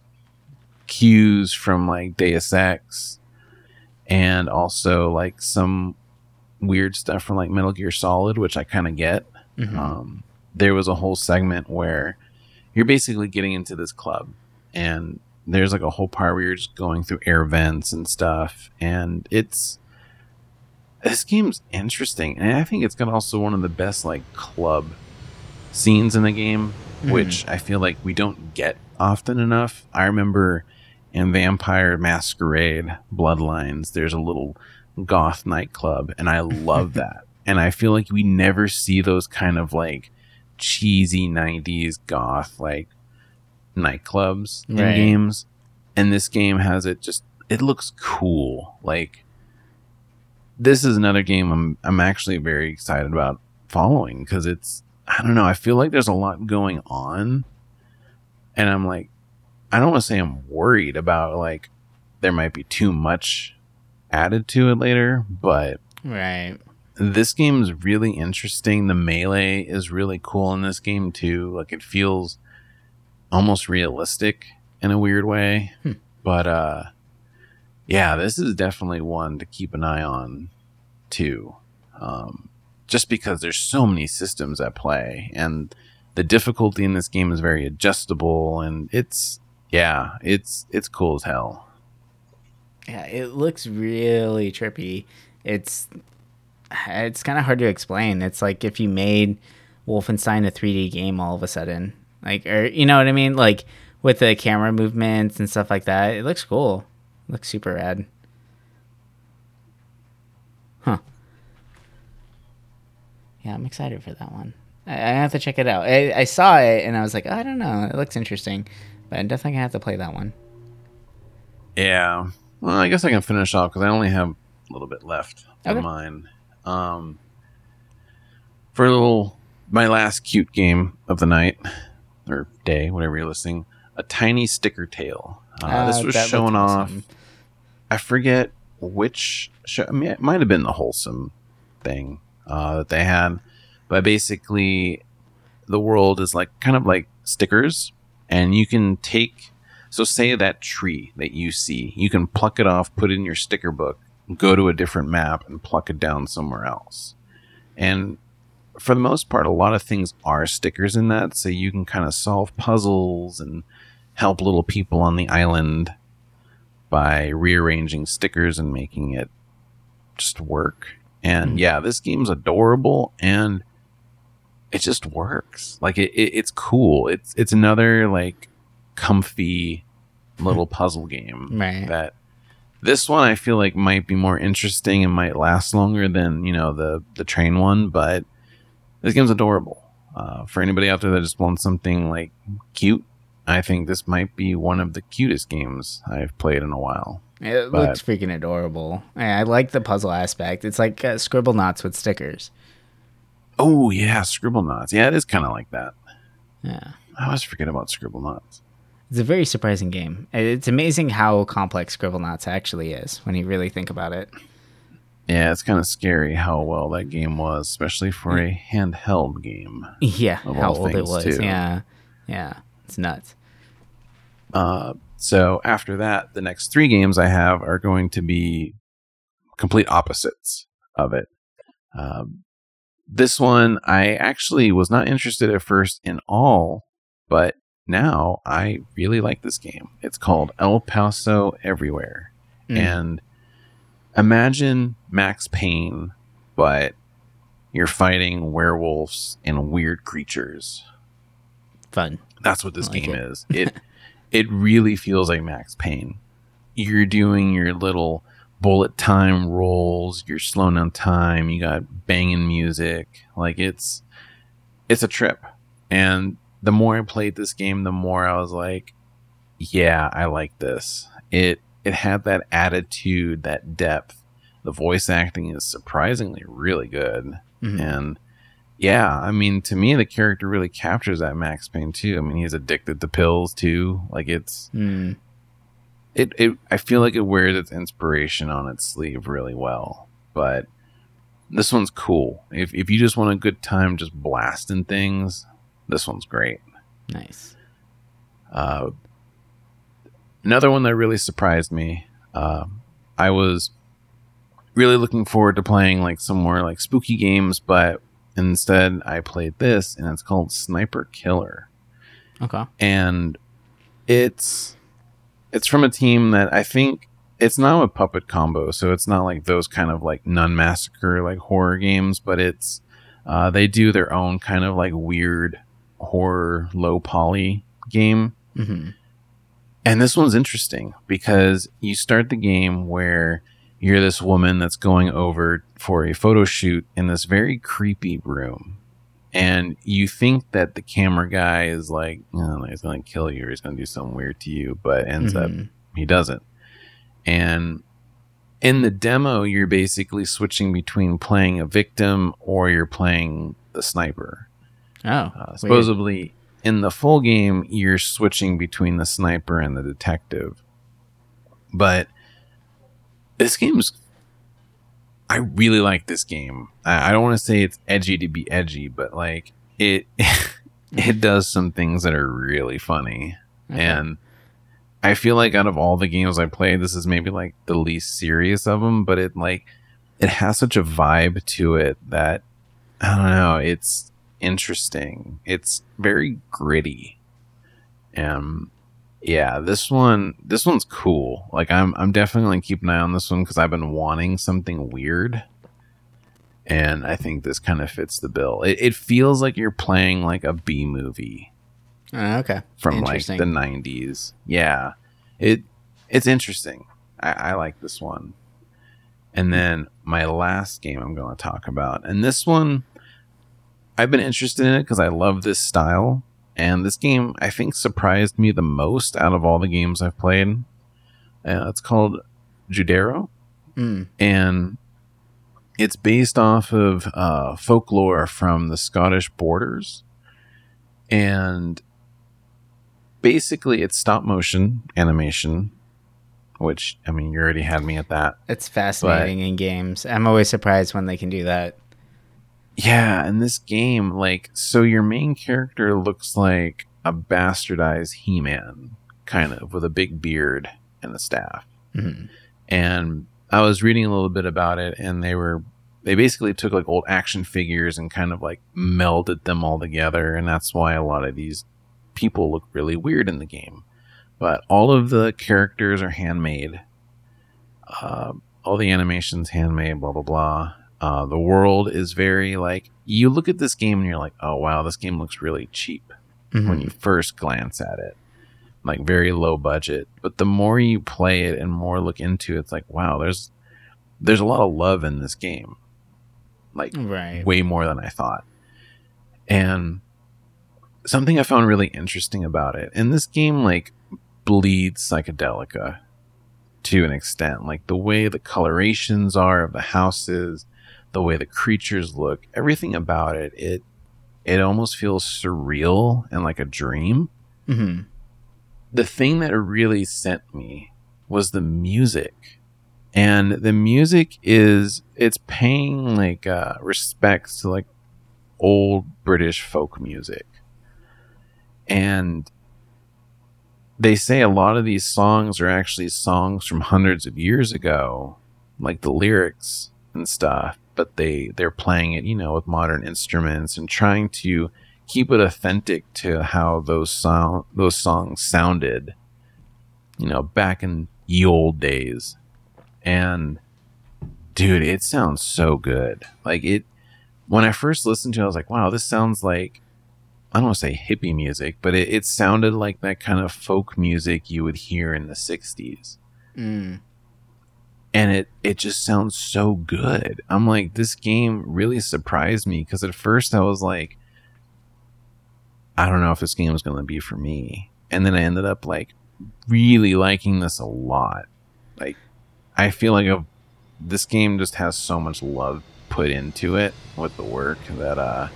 cues from like Deus Ex and also like some weird stuff from like Metal Gear Solid, which I kind of get. Mm-hmm. Um, there was a whole segment where you're basically getting into this club and there's like a whole part where you're just going through air vents and stuff and it's this game's interesting, and I think it's got also one of the best like club scenes in the game, mm. which I feel like we don't get often enough. I remember in Vampire Masquerade Bloodlines, there's a little goth nightclub, and I love that. And I feel like we never see those kind of like cheesy '90s goth like nightclubs right. in games. And this game has it just it looks cool. Like this is another game I'm I'm actually very excited about following because it's I don't know I feel like there's a lot going on, and I'm like I don't want to say I'm worried about like there might be too much added to it later, but Right. this game is really interesting. The melee is really cool in this game too. Like it feels almost realistic in a weird way. Hmm. But uh yeah, this is definitely one to keep an eye on too. Um just because there's so many systems at play and the difficulty in this game is very adjustable and it's yeah, it's it's cool as hell. Yeah, it looks really trippy. It's it's kind of hard to explain. It's like if you made Wolfenstein a 3D game all of a sudden. Like or you know what I mean? Like with the camera movements and stuff like that. It looks cool. Looks super rad. Huh. Yeah, I'm excited for that one. I, I have to check it out. I, I saw it and I was like, I don't know, it looks interesting, but I'm definitely gonna have to play that one. Yeah. Well, I guess I can finish off because I only have a little bit left Okay. of mine. Um, for a little, my last cute game of the night or day, whatever you're listening, a Tiny Sticker Tale. Uh, this Uh, was that looked shown off. I forget which show. I mean, it might have been the wholesome thing uh, that they had, but basically, the world is like kind of like stickers, and you can take. So, say that tree that you see, you can pluck it off, put it in your sticker book, go to a different map, and pluck it down somewhere else. And for the most part, a lot of things are stickers in that, so you can kind of solve puzzles and help little people on the island by rearranging stickers and making it just work. And Mhm. yeah, this game's adorable and it just works. Like it, it it's cool. It's it's another like comfy little puzzle game Right. that this one I feel like might be more interesting and might last longer than, you know, the the train one, but this game's adorable. Uh, for anybody out there that just wants something like cute, I think this might be one of the cutest games I've played in a while. It But- looks freaking adorable. I I like the puzzle aspect. It's like uh, Scribblenauts with stickers. Oh yeah, Scribblenauts. Yeah, it is kind of like that. Yeah. I always forget about Scribblenauts. It's a very surprising game. It's amazing how complex Scribblenauts actually is when you really think about it. Yeah, it's kind of scary how well that game was, especially for a handheld game. Yeah, how old it was. too. Yeah. Yeah. It's nuts. Uh, so after that, the next three games I have are going to be complete opposites of it. Um, this one I actually was not interested at first in all, but now I really like this game. It's called El Paso Elsewhere. Mm. And imagine Max Payne, but you're fighting werewolves and weird creatures. Fun. That's what this like game it. is. It it really feels like Max Payne. You're doing your little bullet time rolls, you're slowing down time, you got banging music. Like it's it's a trip. And the more I played this game, the more I was like, yeah, I like this. It it had that attitude, that depth. The voice acting is surprisingly really good. Mhm. And yeah, I mean, to me, the character really captures that Max Payne too. I mean, he's addicted to pills too. Like it's Mm. it. it I feel like it wears its inspiration on its sleeve really well. But this one's cool. If if you just want a good time, just blasting things, this one's great. Nice. Uh, another one that really surprised me. Uh, I was really looking forward to playing like some more like spooky games, but instead I played this, and it's called Sniper Killer, Okay. and it's it's from a team that I think it's not a puppet combo, so it's not like those kind of like Nun Massacre like horror games, but it's uh, they do their own kind of like weird horror low poly game. hmm And this one's interesting because you start the game where you're this woman that's going over for a photo shoot in this very creepy room. And you think that the camera guy is like, oh, he's going to kill you or he's going to do something weird to you, but ends up Mhm. he doesn't. And in the demo, you're basically switching between playing a victim or you're playing the sniper. Oh. Uh, weird. supposedly, in the full game, you're switching between the sniper and the detective. But this game's I really like this game. I, I don't want to say it's edgy to be edgy, but like it it does some things that are really funny. Okay. And I feel like out of all the games I played, this is maybe like the least serious of them, but it like it has such a vibe to it that I don't know, it's interesting. It's very gritty. Um yeah, this one this one's cool. Like I'm I'm definitely keeping an eye on this one cuz I've been wanting something weird. And I think this kind of fits the bill. It, it feels like you're playing like a B movie Oh, okay. from like the 90s. Yeah. It it's interesting. I, I like this one. And then my last game I'm going to talk about. And this one I've been interested in it because I love this style. And this game I think surprised me the most out of all the games I've played. Uh, it's called Judero Mm. and it's based off of uh, folklore from the Scottish borders, and basically it's stop motion animation, which I mean you already had me at that. It's fascinating in games. I'm always surprised when they can do that. Yeah, in this game, like so your main character looks like a bastardized He-Man, kind of with a big beard and a staff. Mhm. and I was reading a little bit about it, and they were they basically took like old action figures and kind of like melded them all together, and that's why a lot of these people look really weird in the game. But all of the characters are handmade. Uh, all the animations handmade. Blah blah blah. Uh, the world is very like you look at this game and you're like, oh wow, this game looks really cheap when Mhm. you first glance at it. Like very low budget. But the more you play it and more look into it it's like wow there's there's a lot of love in this game. Like Right. way more than i thought. And something i found really interesting about it and this game like bleeds psychedelica to an extent. Like the way the colorations are of the houses the way the creatures look everything about it it it almost feels surreal and like a dream. Hmm the thing that really sent me was the music. And the music is it's paying like uh respects to like old british folk music. And they say a lot of these songs are actually songs from hundreds of years ago like the lyrics and stuff but they they're playing it you know with modern instruments and trying to keep it authentic to how those sound those songs sounded you know back in ye old days. And dude it sounds so good. Like it when i first listened to it i was like wow this sounds like i don't want to say hippie music but it, it sounded like that kind of folk music you would hear in the 60s Mm. And it it just sounds so good. I'm like this game really surprised me because at first I was like I don't know if this game was going to be for me. And then I ended up like really liking this a lot. Like I feel like a, this game just has so much love put into it with the work that uh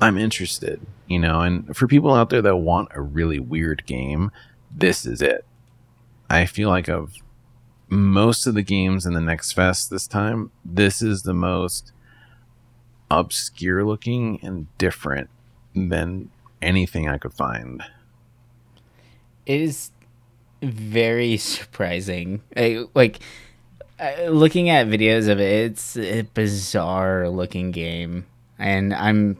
I'm interested, you know, and for people out there that want a really weird game, this is it. I feel like of most of the games in the next fest this time, this is the most obscure looking and different than anything I could find. It is very surprising. I, like uh, looking at videos of it, it's a bizarre looking game, and I'm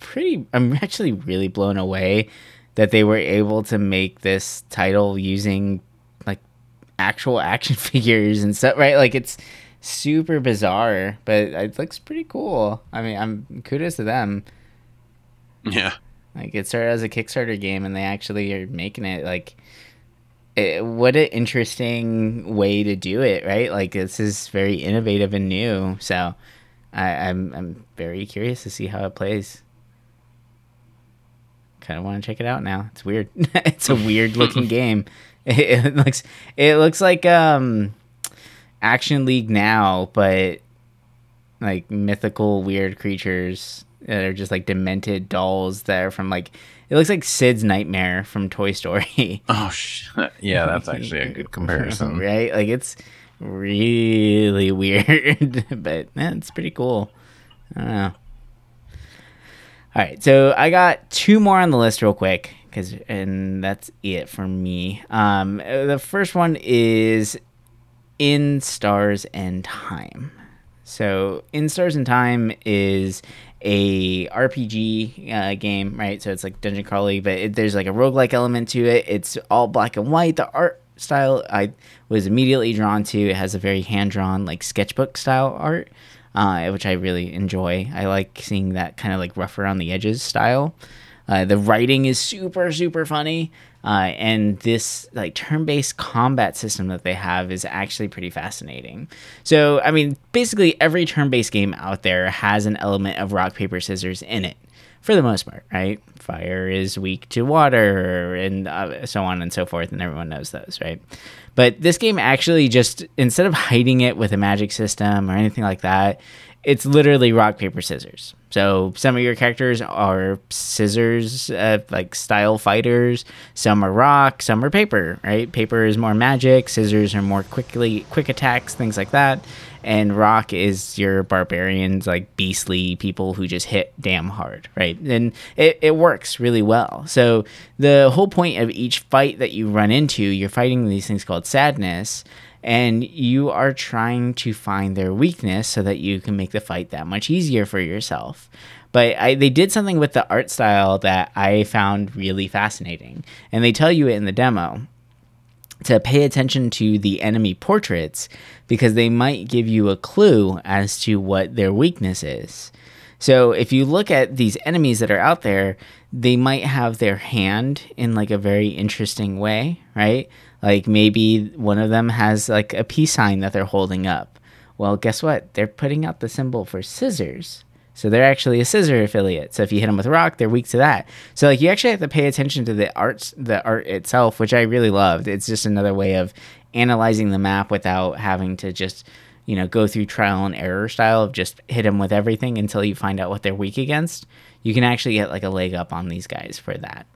pretty. I'm actually really blown away that they were able to make this title using actual action figures and stuff. Right? Like it's super bizarre, but it looks pretty cool. I mean, I'm kudos to them. Yeah. Like it started as a Kickstarter game, and they actually are making it. Like, it, what an interesting way to do it, right? Like this is very innovative and new. So, I, I'm I'm very curious to see how it plays. Kind of want to check it out now. It's weird. it's a weird looking game. It, it looks it looks like um, Action League now, but like mythical weird creatures that are just like demented dolls that are from like it looks like Sid's nightmare from Toy Story. Oh shit. Yeah, that's actually a good comparison. right? Like it's really weird, but eh, it's pretty cool. I don't know. All right, so I got two more on the list real quick because and that's it for me. Um, the first one is in Stars and Time. So in Stars and Time is a RPG uh, game, right? So it's like dungeon crawly, but it, there's like a roguelike element to it. It's all black and white. The art style I was immediately drawn to. It has a very hand drawn, like sketchbook style art, uh, which I really enjoy. I like seeing that kind of like rough around the edges style. Uh, the writing is super super funny, uh, and this like turn-based combat system that they have is actually pretty fascinating. So I mean, basically every turn-based game out there has an element of rock paper scissors in it, for the most part, right? Fire is weak to water, and uh, so on and so forth, and everyone knows those, right? But this game actually just instead of hiding it with a magic system or anything like that, it's literally rock paper scissors. So some of your characters are scissors, uh, like style fighters. Some are rock, some are paper. Right? Paper is more magic. Scissors are more quickly quick attacks, things like that. And rock is your barbarians, like beastly people who just hit damn hard, right? And it, it works really well. So the whole point of each fight that you run into, you're fighting these things called sadness and you are trying to find their weakness so that you can make the fight that much easier for yourself. But I, they did something with the art style that I found really fascinating, and they tell you it in the demo to pay attention to the enemy portraits because they might give you a clue as to what their weakness is. So if you look at these enemies that are out there, they might have their hand in like a very interesting way, right? Like maybe one of them has like a peace sign that they're holding up. Well, guess what? They're putting out the symbol for scissors. So they're actually a scissor affiliate. So if you hit them with rock, they're weak to that. So like you actually have to pay attention to the arts, the art itself, which I really loved. It's just another way of analyzing the map without having to just you know go through trial and error style of just hit them with everything until you find out what they're weak against. You can actually get like a leg up on these guys for that.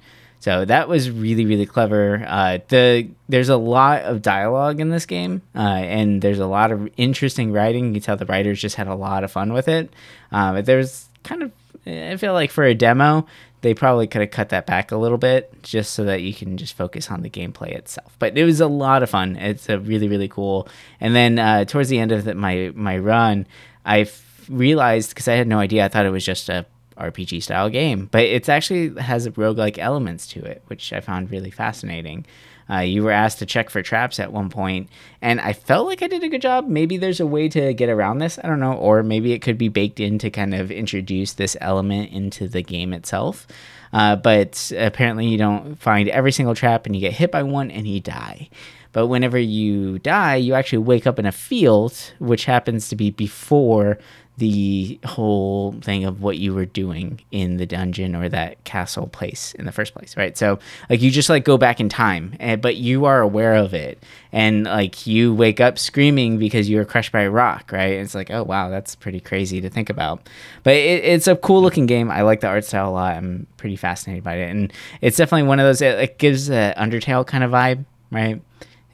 So that was really really clever. Uh, the there's a lot of dialogue in this game, uh, and there's a lot of interesting writing. You can tell the writers just had a lot of fun with it. Uh, but there's kind of I feel like for a demo, they probably could have cut that back a little bit just so that you can just focus on the gameplay itself. But it was a lot of fun. It's a really really cool. And then uh, towards the end of the, my my run, I realized because I had no idea. I thought it was just a RPG style game, but it actually has roguelike elements to it, which I found really fascinating. Uh, you were asked to check for traps at one point, and I felt like I did a good job. Maybe there's a way to get around this. I don't know, or maybe it could be baked in to kind of introduce this element into the game itself. Uh, but apparently, you don't find every single trap, and you get hit by one and you die. But whenever you die, you actually wake up in a field, which happens to be before the whole thing of what you were doing in the dungeon or that castle place in the first place right? So like you just like go back in time and, eh, but you are aware of it. And like you wake up screaming because you were crushed by a rock right? It's like oh wow that's pretty crazy to think about. But it, it's a cool looking game. I like the art style a lot. I'm pretty fascinated by it. And it's definitely one of those it, it gives an undertale kind of vibe right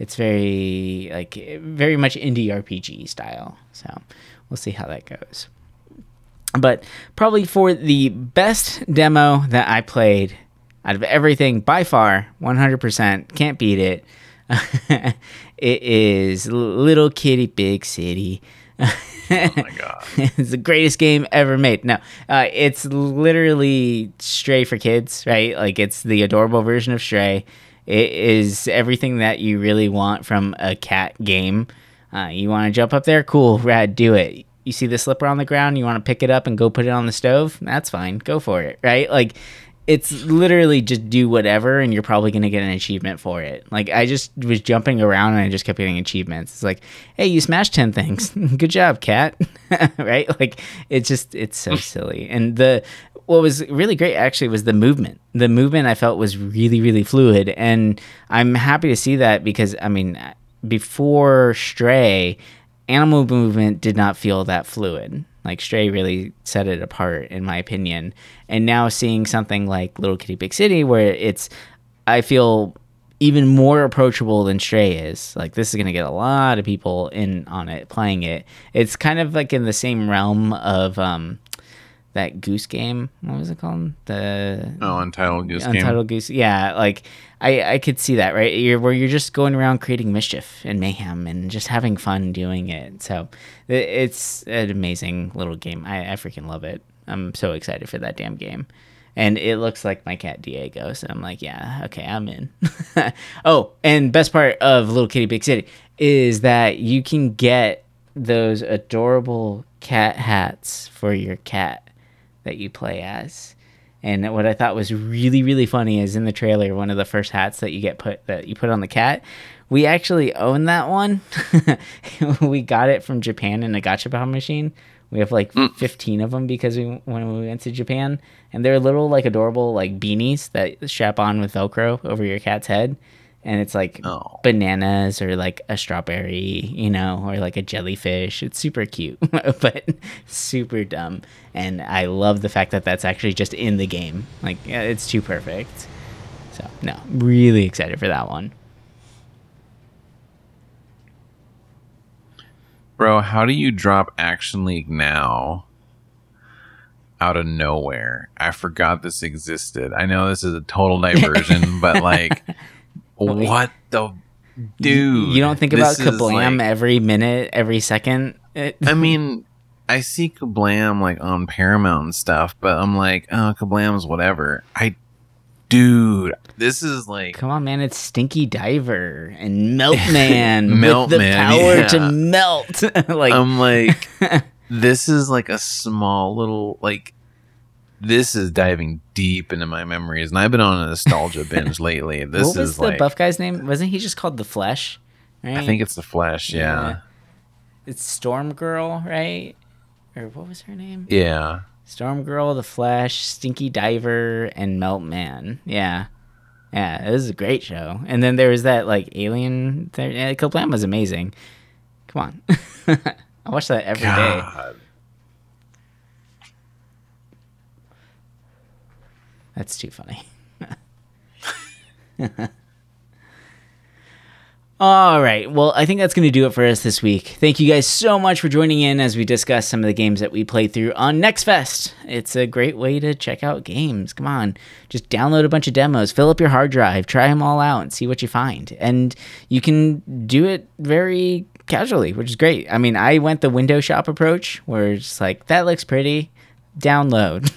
it's very like very much indie rpg style so we'll see how that goes. But probably for the best demo that I played out of everything by far, 100%, can't beat it. it is Little Kitty Big City. oh my god! it's the greatest game ever made. No, uh, it's literally Stray for kids, right? Like it's the adorable version of Stray. It is everything that you really want from a cat game. Uh, you want to jump up there? Cool, rad, do it. You see the slipper on the ground, you want to pick it up and go put it on the stove? That's fine. Go for it, right? Like, it's literally just do whatever and you're probably going to get an achievement for it. Like, I just was jumping around and I just kept getting achievements. It's like, hey, you smashed 10 things. Good job, cat. right? Like, it's just, it's so silly. And the, what was really great actually was the movement. The movement I felt was really, really fluid. And I'm happy to see that because, I mean, before Stray, animal movement did not feel that fluid. Like Stray really set it apart, in my opinion. And now seeing something like Little Kitty Big City, where it's, I feel even more approachable than Stray is. Like this is gonna get a lot of people in on it playing it. It's kind of like in the same realm of um, that Goose Game. What was it called? The Oh, Untitled Goose Untitled Game. Goose. Yeah, like I I could see that right. You're where you're just going around creating mischief and mayhem and just having fun doing it. So it, it's an amazing little game. I I freaking love it. I'm so excited for that damn game. And it looks like my cat Diego, so I'm like, yeah, okay, I'm in. oh, and best part of Little Kitty Big City is that you can get those adorable cat hats for your cat that you play as. And what I thought was really, really funny is in the trailer, one of the first hats that you get put that you put on the cat. We actually own that one. we got it from Japan in a gachapon machine. We have like mm. 15 of them because we when we went to Japan, and they're little like adorable like beanies that strap on with Velcro over your cat's head, and it's like Oh. bananas or like a strawberry, you know, or like a jellyfish. It's super cute, but super dumb. And I love the fact that that's actually just in the game. Like, yeah, it's too perfect. So, no, really excited for that one. Bro, how do you drop Action League now out of nowhere? I forgot this existed. I know this is a total diversion, but like, what the dude? you don't think about Kablam like- every minute, every second? It, I mean, I see Kablam like on Paramount and stuff, but I'm like, oh, Kablam's whatever. I, dude, this is like, Come on, man! It's Stinky Diver and Melt Man Melt with the Man, power yeah. to melt. like, I'm like, this is like a small little like. This is diving deep into my memories, and I've been on a nostalgia binge lately. This what was is the like, buff guy's name? Wasn't he just called the Flesh? Right? I think it's the Flash. Yeah, Yeah. it's Storm Girl, right? Or what was her name? yeah. Storm Girl, the Flash, Stinky Diver, and Melt Man. Yeah. Yeah, it was a great show. And then there was that like alien. Yeah, Kablam was amazing. Come on. I watch that every day. That's too funny. All right. Well, I think that's going to do it for us this week. Thank you guys so much for joining in as we discuss some of the games that we played through on Next Fest. It's a great way to check out games. Come on, just download a bunch of demos, fill up your hard drive, try them all out, and see what you find. And you can do it very casually, which is great. I mean, I went the window shop approach where it's like, that looks pretty download.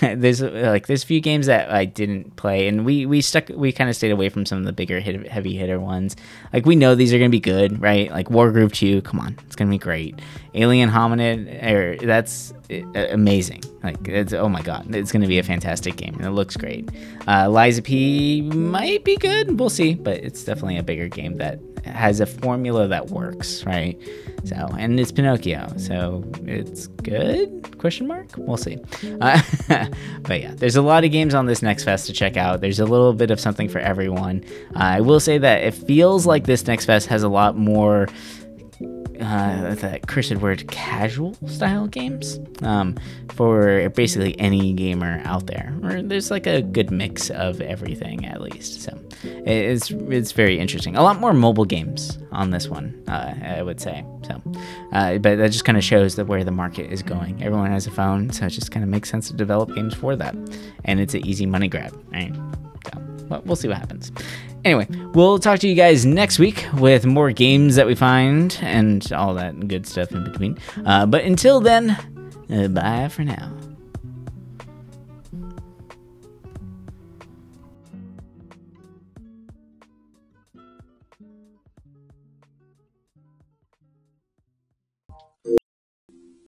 there's like there's a few games that I didn't play, and we we stuck we kind of stayed away from some of the bigger hit, heavy hitter ones. Like we know these are gonna be good, right? Like Wargroove Two, come on, it's gonna be great. Alien Hominid, er, that's uh, amazing. Like it's oh my god, it's gonna be a fantastic game, and it looks great. Uh, Lies of P might be good, we'll see, but it's definitely a bigger game that has a formula that works, right? So, and it's Pinocchio, so it's good? Question mark? We'll see. Uh, but yeah, there's a lot of games on this next fest to check out. There's a little bit of something for everyone. Uh, I will say that it feels like this next fest has a lot more uh, that cursed word casual style games um, for basically any gamer out there. Or there's like a good mix of everything at least. So it's it's very interesting. A lot more mobile games on this one, uh, I would say. So, uh, but that just kind of shows that where the market is going. Everyone has a phone, so it just kind of makes sense to develop games for that, and it's an easy money grab, right? So, well, we'll see what happens. Anyway, we'll talk to you guys next week with more games that we find and all that good stuff in between. Uh, but until then, uh, bye for now.